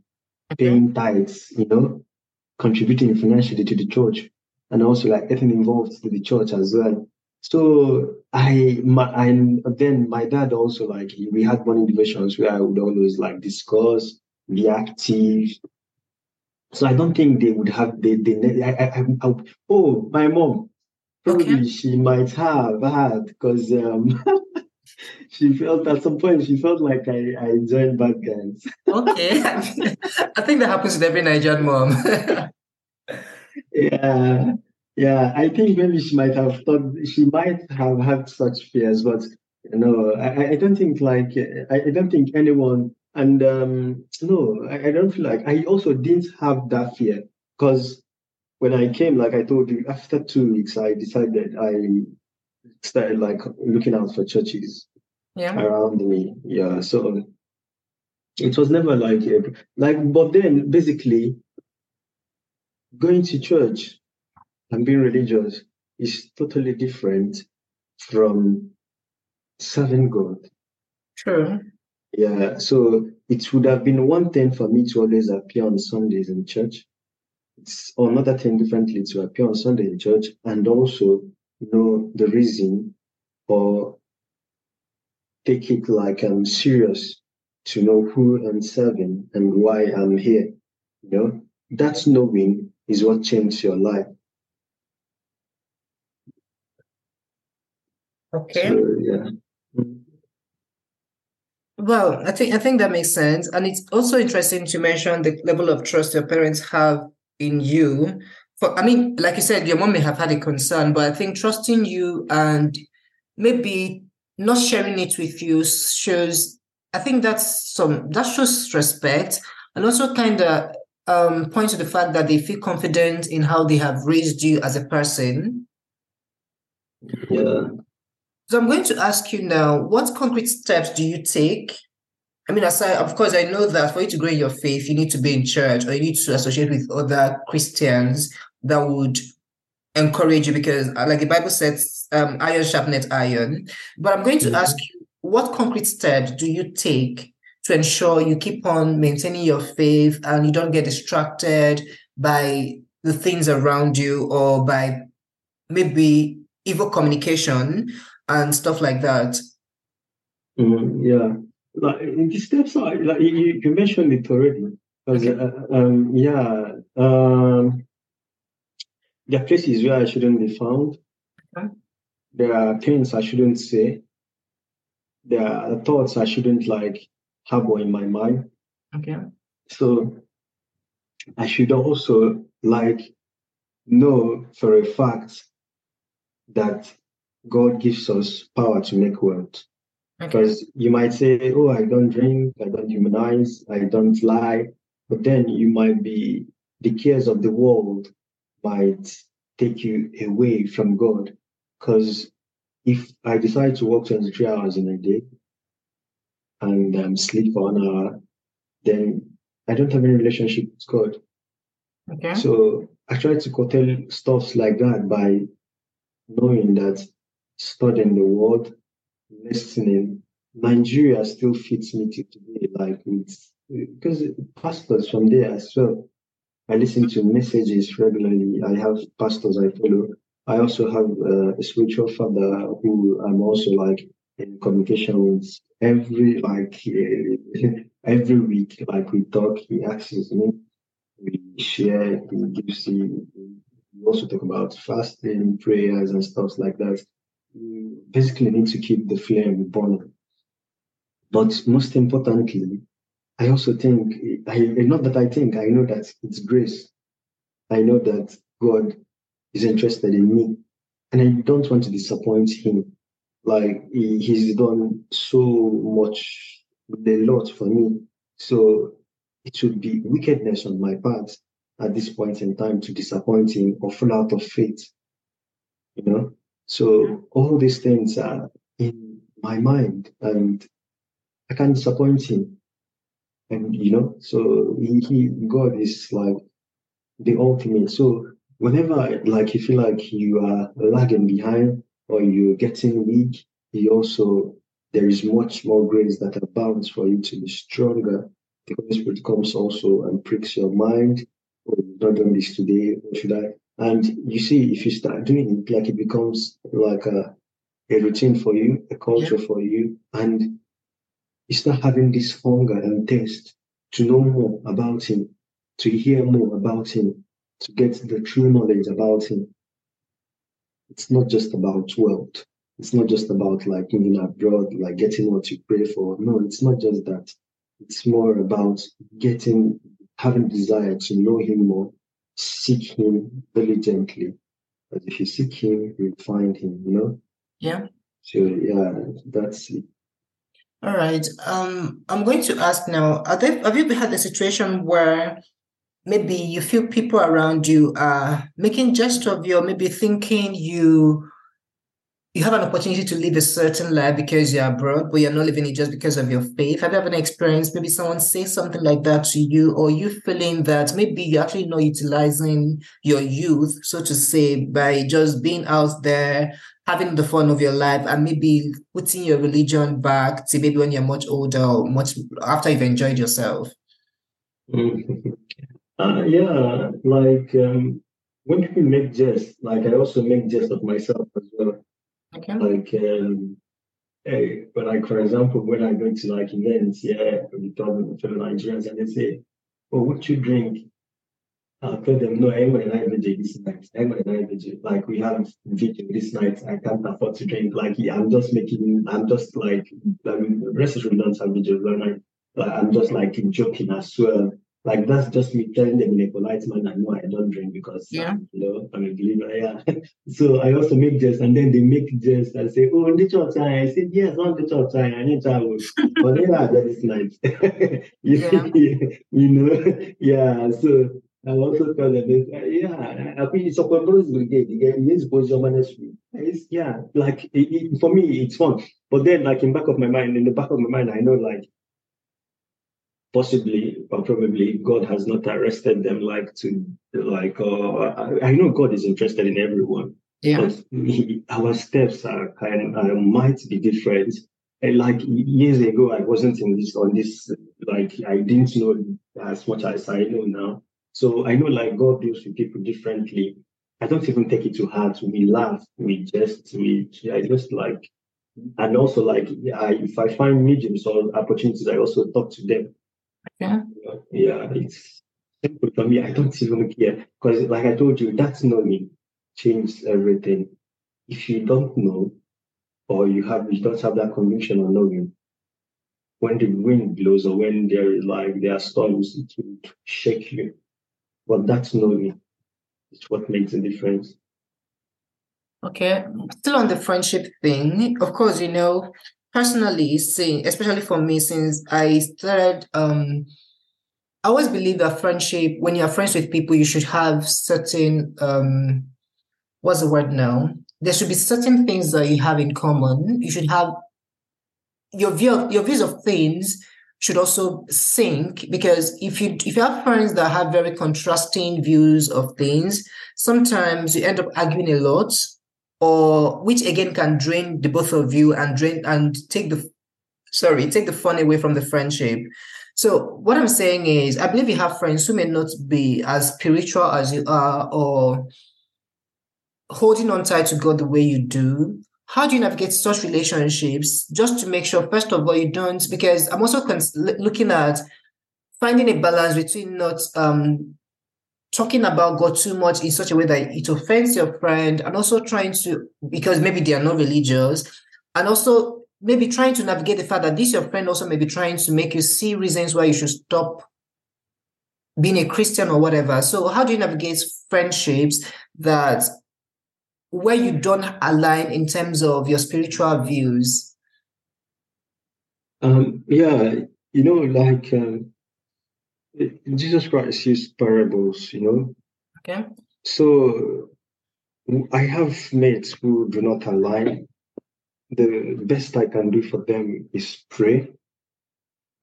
B: paying tithes, you know, contributing financially to the church, and also like getting involved to the church as well. So I, my, and then my dad also like we had morning devotions where I would always like discuss, be active. So I don't think they would have they they I, I, I, oh my mom probably
A: Okay.
B: she might have had because um she felt at some point she felt like I I joined bad guys.
A: Okay. I think that happens with every Nigerian mom.
B: Yeah, yeah. I think maybe she might have thought she might have had such fears, but no, I, I- I don't think like I, I don't think anyone and um no, I, I don't feel like I also didn't have that fear because when I came, like I told you, after two weeks, I decided I started like looking out for churches
A: yeah.
B: around me. Yeah, so it was never like like, but then basically going to church and being religious is totally different from serving God.
A: True.
B: Yeah, so it would have been one thing for me to always appear on Sundays in church. It's another thing differently to appear on Sunday in church and also know the reason or take it like I'm serious to know who I'm serving and why I'm here. You know, that knowing is what changed your life.
A: Okay.
B: So, yeah.
A: Well, I think I think that makes sense, and it's also interesting to mention the level of trust your parents have in you for, I mean, like you said, your mom may have had a concern, but I think trusting you and maybe not sharing it with you shows. I think that's some that shows respect and also kind of um, points to the fact that they feel confident in how they have raised you as a person.
B: Yeah.
A: So I'm going to ask you now, what concrete steps do you take? I mean, aside, of course, I know that for you to grow in your faith, you need to be in church or you need to associate with other Christians that would encourage you because, uh, like the Bible says, um, iron sharpened iron. But I'm going to mm-hmm. ask you, what concrete steps do you take to ensure you keep on maintaining your faith and you don't get distracted by the things around you or by maybe evil communication and stuff like that?
B: Mm, yeah, like the steps are like you, you mentioned it already. Okay. Uh, um, yeah, um, there are places where I shouldn't be found. Okay. There are things I shouldn't say. There are thoughts I shouldn't like harbor in my mind.
A: Okay.
B: So I should also like know for a fact that God gives us power to make wealth. Okay. Because you might say, Oh, I don't drink, I don't humanize, I don't lie. But then you might be the cares of the world might take you away from God. Because if I decide to work 23 hours in a day and um, sleep for an hour, then I don't have any relationship with God.
A: Okay.
B: So I try to curtail stuff like that by knowing that studying the word, listening, Nigeria still fits me to today, like with because pastors from there as well. I listen to messages regularly. I have pastors I follow. I also have a spiritual father who I'm also like in communication with every like every week. Like we talk, he asks me, we share, he gives me. We also talk about fasting, prayers, and stuff like that. You basically need to keep the flame burning. But most importantly, I also think, I, not that I think, I know that it's grace. I know that God is interested in me. And I don't want to disappoint him. Like he, he's done so much, a lot for me. So it should be wickedness on my part at this point in time to disappoint him or fall out of faith. You know? So all these things are in my mind and I can't disappoint him. And you know so he, he god is like the ultimate. So whenever like you feel like you are lagging behind or you're getting weak he also there is much more grace that abounds for you to be stronger. The holy spirit comes also and pricks your mind. Oh not done this today. What should i and you see if you start doing it like it becomes like a, a routine for you a culture yeah. for you and you start having this hunger and taste to know more about him, to hear more about him, to get the true knowledge about him. It's not just about wealth. It's not just about like moving abroad, like getting what you pray for. No, it's not just that. It's more about getting, having desire to know him more, seek him diligently. But if you seek him, you'll find him, you know?
A: Yeah.
B: So yeah, that's it.
A: All right. Um, I'm going to ask now, are there, have you had a situation where maybe you feel people around you are making jest of you, or maybe thinking you you have an opportunity to live a certain life because you're abroad, but you're not living it just because of your faith. Have you ever experienced maybe someone say something like that to you, or you feeling that maybe you're actually not utilizing your youth, so to say, by just being out there, having the fun of your life, and maybe putting your religion back to maybe when you're much older or much after you've enjoyed yourself?
B: Uh, yeah, like um, when people make jest, like I also make jest of myself as well
A: Okay.
B: Like, um, hey, but like for example, when I go to like events, yeah, with fellow Nigerians and they say, "Well, what you drink?" I'll tell them, "No, I'm going to this night. I'm going to Like we have video this night. I can't afford to drink. Like I'm just making. I'm just like. I mean, rest assured, don't have but like, I'm just like joking as well. Like that's just me telling them in a polite manner, no, I don't drink because
A: Yeah.
B: you know I'm a believer. Yeah. so I also make jest, and then they make jest and say, "Oh, the church time." I said, "Yes, on the church time. I need travel." but they are very nice. you, you know, yeah. So I also tell them, uh, yeah, I mean, it's a control brigade. Yes, position management. It's yeah, like it, it, for me, it's fun. But then, like in back of my mind, in the back of my mind, I know like possibly or probably God has not arrested them like to like uh, I, know God is interested in everyone.
A: Yeah.
B: But he, our steps are kind uh, might be different. And like years ago, I wasn't in this on this like I didn't know as much as I know now. So I know like God deals with people differently. I don't even take it to heart. We laugh, we just, we I just like, and also like I, if I find mediums or opportunities, I also talk to them.
A: Yeah.
B: Yeah, it's simple for me. I don't even care because, like I told you, that's knowing changes everything. If you don't know, or you have you don't have that conviction on knowing, when the wind blows or when there is like there are storms, it will shake you. But that's knowing. It's what makes the difference.
A: Okay. Still on the friendship thing, of course, you know, personally, seeing, especially for me, since I started, um, I always believe that friendship, when you're friends with people, you should have certain, um, what's the word now? There should be certain things that you have in common. You should have your view, your views of things should also sync because if you if you have friends that have very contrasting views of things, sometimes you end up arguing a lot, or which again can drain the both of you and drain and take the sorry take the fun away from the friendship. So what I'm saying is, I believe you have friends who may not be as spiritual as you are, or holding on tight to God the way you do, how do you navigate such relationships just to make sure first of all you don't because i'm also cons- looking at finding a balance between not um talking about god too much in such a way that it offends your friend and also trying to because maybe they are not religious and also maybe trying to navigate the fact that this your friend also may be trying to make you see reasons why you should stop being a christian or whatever so how do you navigate friendships that where you don't align in terms of your spiritual views?
B: Um, yeah, you know, like um, Jesus Christ used parables, you know.
A: Okay.
B: So I have mates who do not align. The best I can do for them is pray.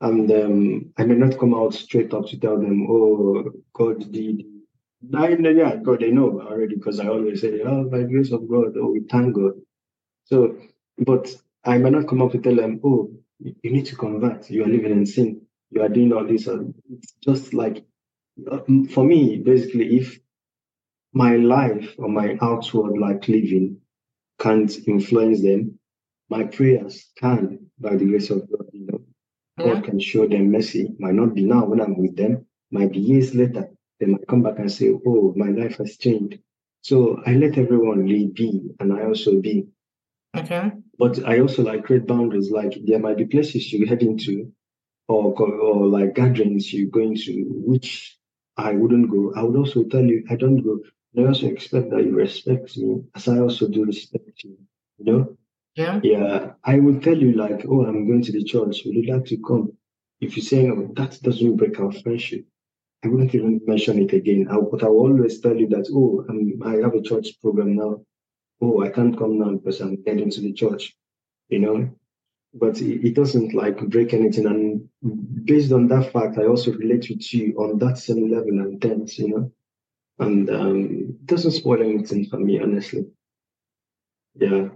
B: And um, I may not come out straight up to tell them, oh, God did I know, yeah, God, they know already because I always say, oh, by grace of God, oh, we thank God. So, but I may not come up to tell them, oh, you need to convert. You are living in sin. You are doing all this. It's just like, for me, basically, if my life or my outward like living can't influence them, my prayers can, by the grace of God, you know. Yeah. God can show them mercy. Might not be now when I'm with them, might be years later they might come back and say, Oh, my life has changed. So I let everyone lead be, and I also be.
A: Okay.
B: But I also like create boundaries. Like there might be places you head into, or or like gatherings you're going to, which I wouldn't go. I would also tell you I don't go. I also expect that you respect me, as I also do respect you. You know.
A: Yeah.
B: Yeah. I would tell you like, oh, I'm going to the church. Would you like to come? If you're saying oh, that doesn't break our friendship, I wouldn't even mention it again. I, but I will always tell you that, oh, I'm, I have a church program now. Oh, I can't come now because I'm heading to the church, you know. But it, it, doesn't like break anything. And based on that fact, I also relate with you on that same level and tense, you know. And um, it doesn't spoil anything for me, honestly. Yeah.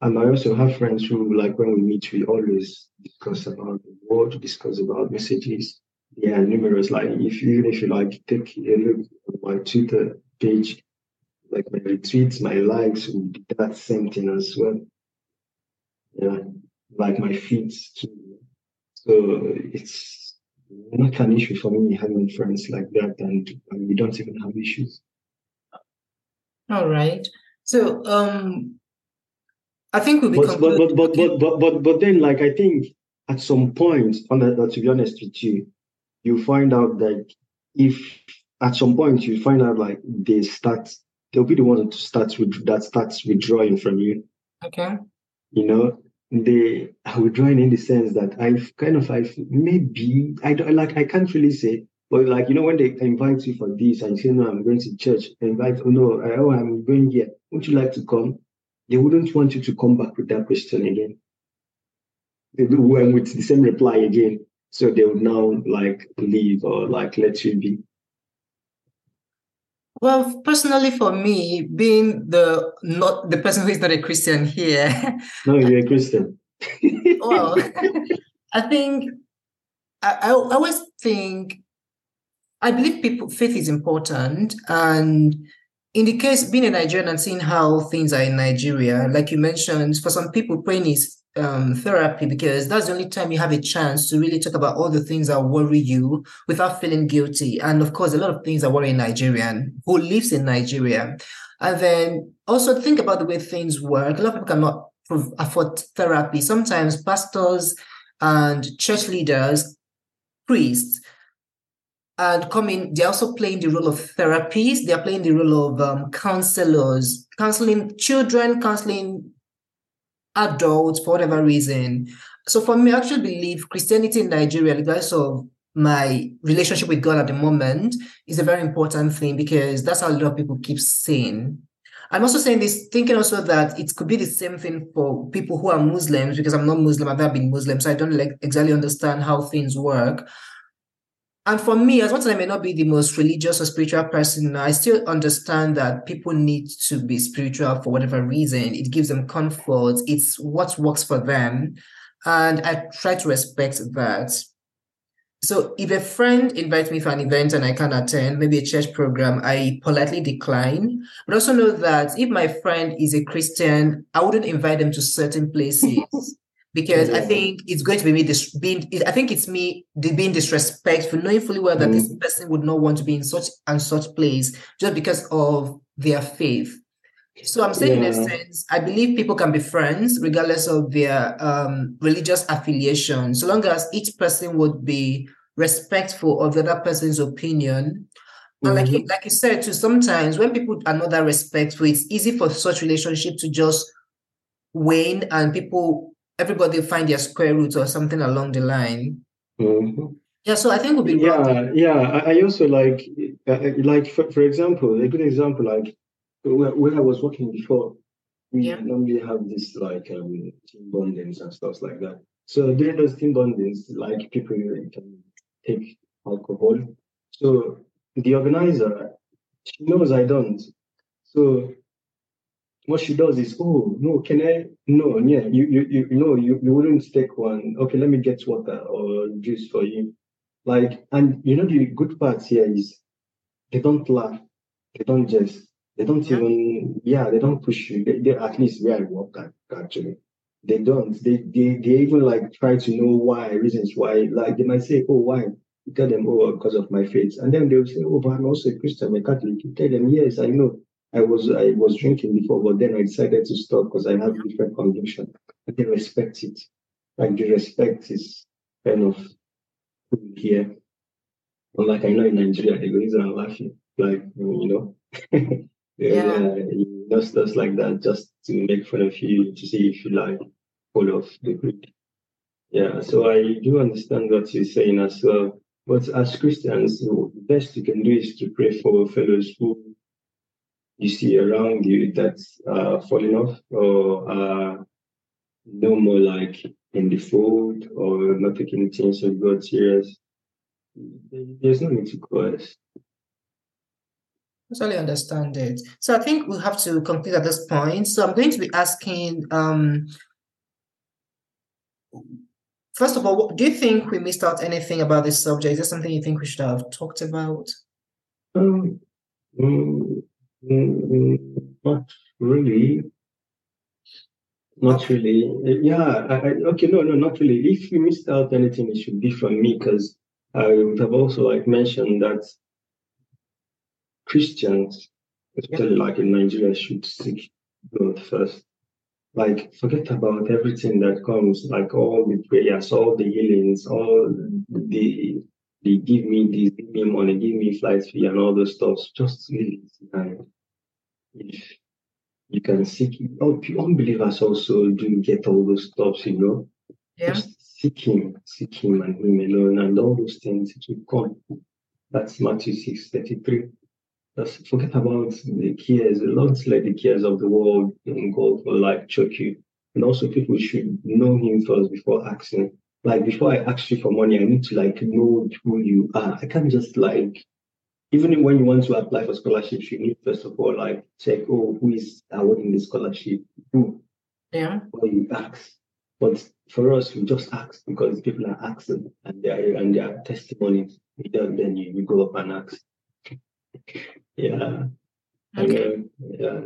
B: And I also have friends who, like, when we meet, we always discuss about the world, discuss about messages yeah, numerous. Like if even if you like take a look at my Twitter page, like my retweets, my likes will be that same thing as well. Yeah, like my feeds too. So it's not an issue for me having friends like that, and, and we don't even have issues.
A: All right. So um, I think we'll be.
B: But but but but, but but but but then like I think at some point, on that, to be honest with you, you find out that if at some point you find out like they start, they'll be the one to start with that starts withdrawing from you.
A: Okay.
B: You know, they are withdrawing in the sense that I've kind of like maybe I don't like I can't really say, but like you know when they invite you for this and you say no I'm going to church, invite oh no uh, oh I'm going here, would you like to come? They wouldn't want you to come back with that question again. They do with the same reply again. So they would now like leave or like let you be.
A: Well, personally, for me, being the not the person who is not a Christian here.
B: no, you're a Christian.
A: well, I think I, I always think I believe people faith is important, and in the case being a Nigerian and seeing how things are in Nigeria, like you mentioned, for some people, praying is um, therapy because that's the only time you have a chance to really talk about all the things that worry you without feeling guilty. And of course, a lot of things that worry a Nigerian who lives in Nigeria. And then also think about the way things work. A lot of people cannot afford therapy. Sometimes pastors and church leaders, priests, and coming, they're also playing the role of therapists. They're playing the role of um, counselors, counseling children, counseling adults for whatever reason. So for me, I actually believe Christianity in Nigeria, regardless of my relationship with God at the moment, is a very important thing because that's how a lot of people keep saying. I'm also saying this, thinking also that it could be the same thing for people who are Muslims, because I'm not Muslim, I've never been Muslim, so I don't like exactly understand how things work. And for me, as much as I may not be the most religious or spiritual person, I still understand that people need to be spiritual for whatever reason. It gives them comfort. It's what works for them. And I try to respect that. So if a friend invites me for an event and I can't attend, maybe a church program, I politely decline. But also know that if my friend is a Christian, I wouldn't invite them to certain places because. I think it's going to be me dis- being. I think it's me being disrespectful, knowing fully well that mm. this person would not want to be in such and such place just because of their faith. So I'm saying yeah. in a sense, I believe people can be friends regardless of their um, religious affiliation, so long as each person would be respectful of the other person's opinion. And like you, mm-hmm. like you said, too, sometimes when people are not that respectful, it's easy for such relationship to just wane and people everybody find their square root or something along the line. Mm-hmm. Yeah, so I think would be
B: yeah, wrong. yeah. I also like uh, like for, for example, a good example like where, where I was working before. We yeah. normally have this like um, team bondings and stuff like that. So during those team bondings, like people can take alcohol. So the organizer, she knows I don't. So what she does is, oh no, can I? No, yeah, you you you, know you, you wouldn't take one. Okay, let me get water or juice for you. Like, and you know the good part here is they don't laugh, they don't jest, they don't yeah. even yeah, they don't push you. They, they at least where I work actually. They don't. They, they they even like try to know why reasons why. Like they might say, oh why? You tell them, oh, because of my faith. And then they'll say, oh, but I'm also a Christian, a Catholic. You tell them, yes, I know. I was I was drinking before, but then I decided to stop because I have different conviction. But they respect it. Like the respect is kind of here. Like I know in Nigeria, they go easy and laughing. Like you know. yeah. yeah. Just stuff like that, just to make fun of you, to see if you like full of the group. Yeah, so I do understand what you're saying as well. But as Christians, the best you can do is to pray for fellows who you see around you that's uh, falling off or uh, no more like in the fold or not taking the things of God serious, there's no need to coerce.
A: Totally understand it. So I think we have to conclude at this point. So I'm going to be asking, um, first of all, do you think we missed out anything about this subject? Is there something you think we should have talked about?
B: Um, um Mm, Mm, not really. Not really. Yeah. I, I, okay. No. No. Not really. If you missed out anything, it should be from me because I would have also like mentioned that Christians, especially like in Nigeria, should seek God first. Like forget about everything that comes, like all the prayers, all the healings, all the they give me this, give me money, give me flight fee and all those stuff. Just leave it. If you can seek oh, unbelievers also do get all those stuff, you know.
A: Yeah.
B: Just seek him, seek him and him alone, and all those things it will come. That's Matthew 6 33. Just forget about the cares, the Lord's let the cares of the world and God for life choke you. And also people should know him first before asking. Like before I ask you for money, I need to like know who you are. I can't just like even when you want to apply for scholarships, you need first of all like check, oh, who is awarding the scholarship? Who?
A: Yeah.
B: Or you ask. But for us, we just ask because people are asking and they are and they are testimonies. Then, then you, you go up and ask. yeah.
A: Okay.
B: And, yeah.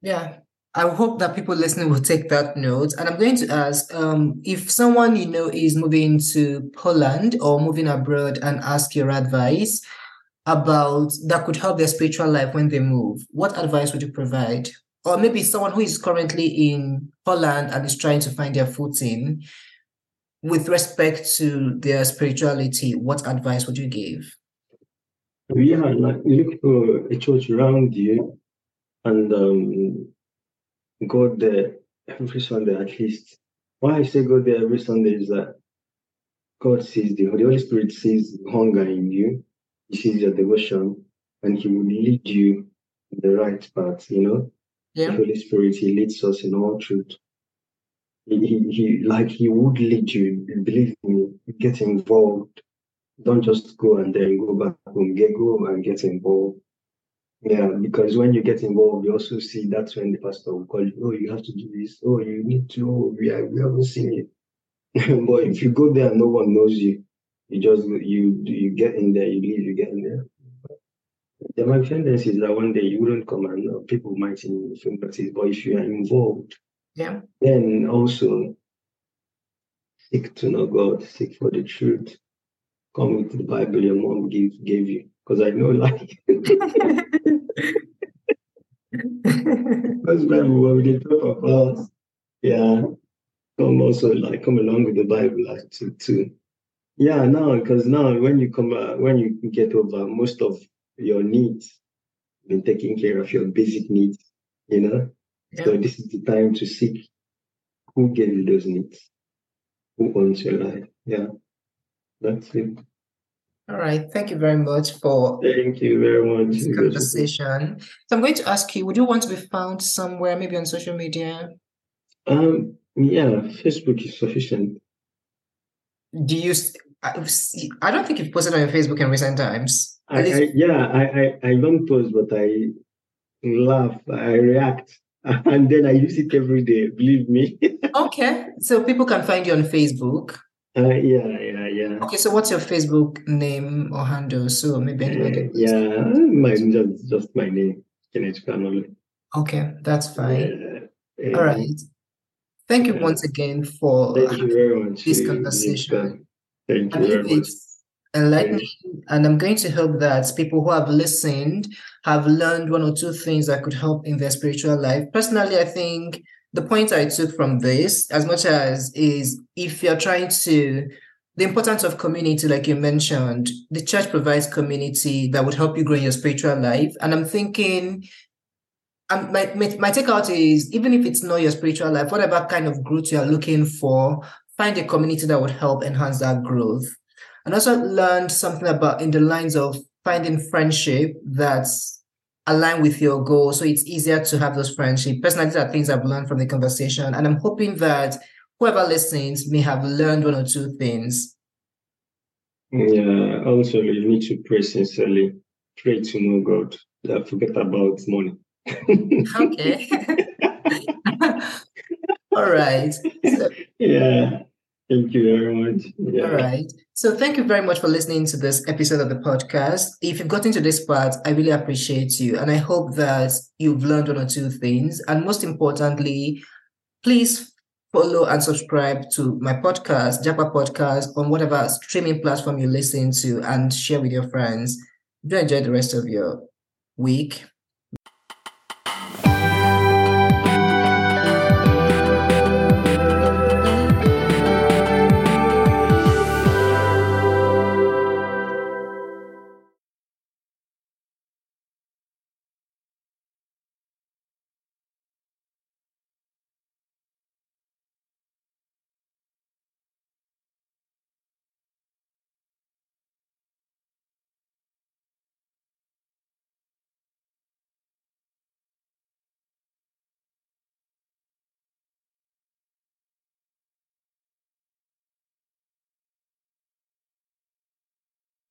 A: Yeah. I hope that people listening will take that note. And I'm going to ask um, if someone you know is moving to Poland or moving abroad and ask your advice about that could help their spiritual life when they move, what advice would you provide? Or maybe someone who is currently in Poland and is trying to find their footing with respect to their spirituality, what advice would you give?
B: Yeah, like look for a church around you and um, go there every Sunday at least. Why I say go there every Sunday is that God sees the, the Holy Spirit sees hunger in you, He sees your devotion, and He will lead you in the right path, you know?
A: Yeah.
B: The Holy Spirit, He leads us in all truth. He, he, he like He would lead you, believe me, get involved. Don't just go and then go back home, get go and get involved. Yeah, because when you get involved, you also see that's when the pastor will call you. Oh, you have to do this. Oh, you need to. Oh, we, are, we haven't seen it. but if you go there and no one knows you, you just you you get in there, you leave, you get in there. There might be tendencies that one day you wouldn't come and uh, people might see you notice, but if you are involved,
A: Yeah.
B: then also seek to know God, seek for the truth. Come with the Bible your mom gave gave you. Because I know like Bible when we talk about yeah, come also like come along with the Bible like to to yeah now because now when you come uh, when you get over most of your needs, been taking care of your basic needs, you know.
A: yeah.
B: So this is the time to seek who gave you those needs, who owns your life. Yeah, that's it.
A: All right. Thank you very much for
B: Thank you very much.
A: this conversation. So I'm going to ask you, would you want to be found somewhere, maybe on social media?
B: Um, yeah, Facebook is sufficient.
A: Do you? s- I see- I don't think you've posted on your Facebook in recent times.
B: I,
A: least-
B: I yeah, I, I I don't post, but I laugh, I react, and then I use it every day. Believe me.
A: okay. So people can find you on Facebook.
B: Uh, yeah, yeah, yeah.
A: Okay. So what's your Facebook name or handle? So maybe anybody.
B: Uh, yeah, my just just my name, Kenneth Anolue.
A: Okay, that's fine.
B: Yeah,
A: All
B: yeah.
A: Thank you once again for
B: Thank you very much.
A: this
B: uh,
A: conversation.
B: Thank you very much.
A: it's enlightening, and I'm going to hope that people who have listened have learned one or two things that could help in their spiritual life. Personally, I think the point I took from this, as much as is if you're trying to, the importance of community, like you mentioned, the church provides community that would help you grow your spiritual life. And I'm thinking, um, my, my, my takeout is even if it's not your spiritual life, whatever kind of growth you're looking for, find a community that would help enhance that growth. And also learned something about in the lines of finding friendship that's aligned with your goal. So it's easier to have those friendships. Personally, these are things I've learned from the conversation. And I'm hoping that whoever listens may have learned one or two things.
B: Yeah, also you need to pray sincerely. Pray to know God. Yeah, forget about money.
A: Okay. All right. So,
B: yeah. Thank you very much. Yeah.
A: all right. So thank you very much for listening to this episode of the podcast. If you've gotten to this part, I really appreciate you. And I hope that you've learned one or two things. And most importantly, please follow and subscribe to my podcast, Japa Podcast, on whatever streaming platform you listen to and share with your friends. Do enjoy the rest of your week.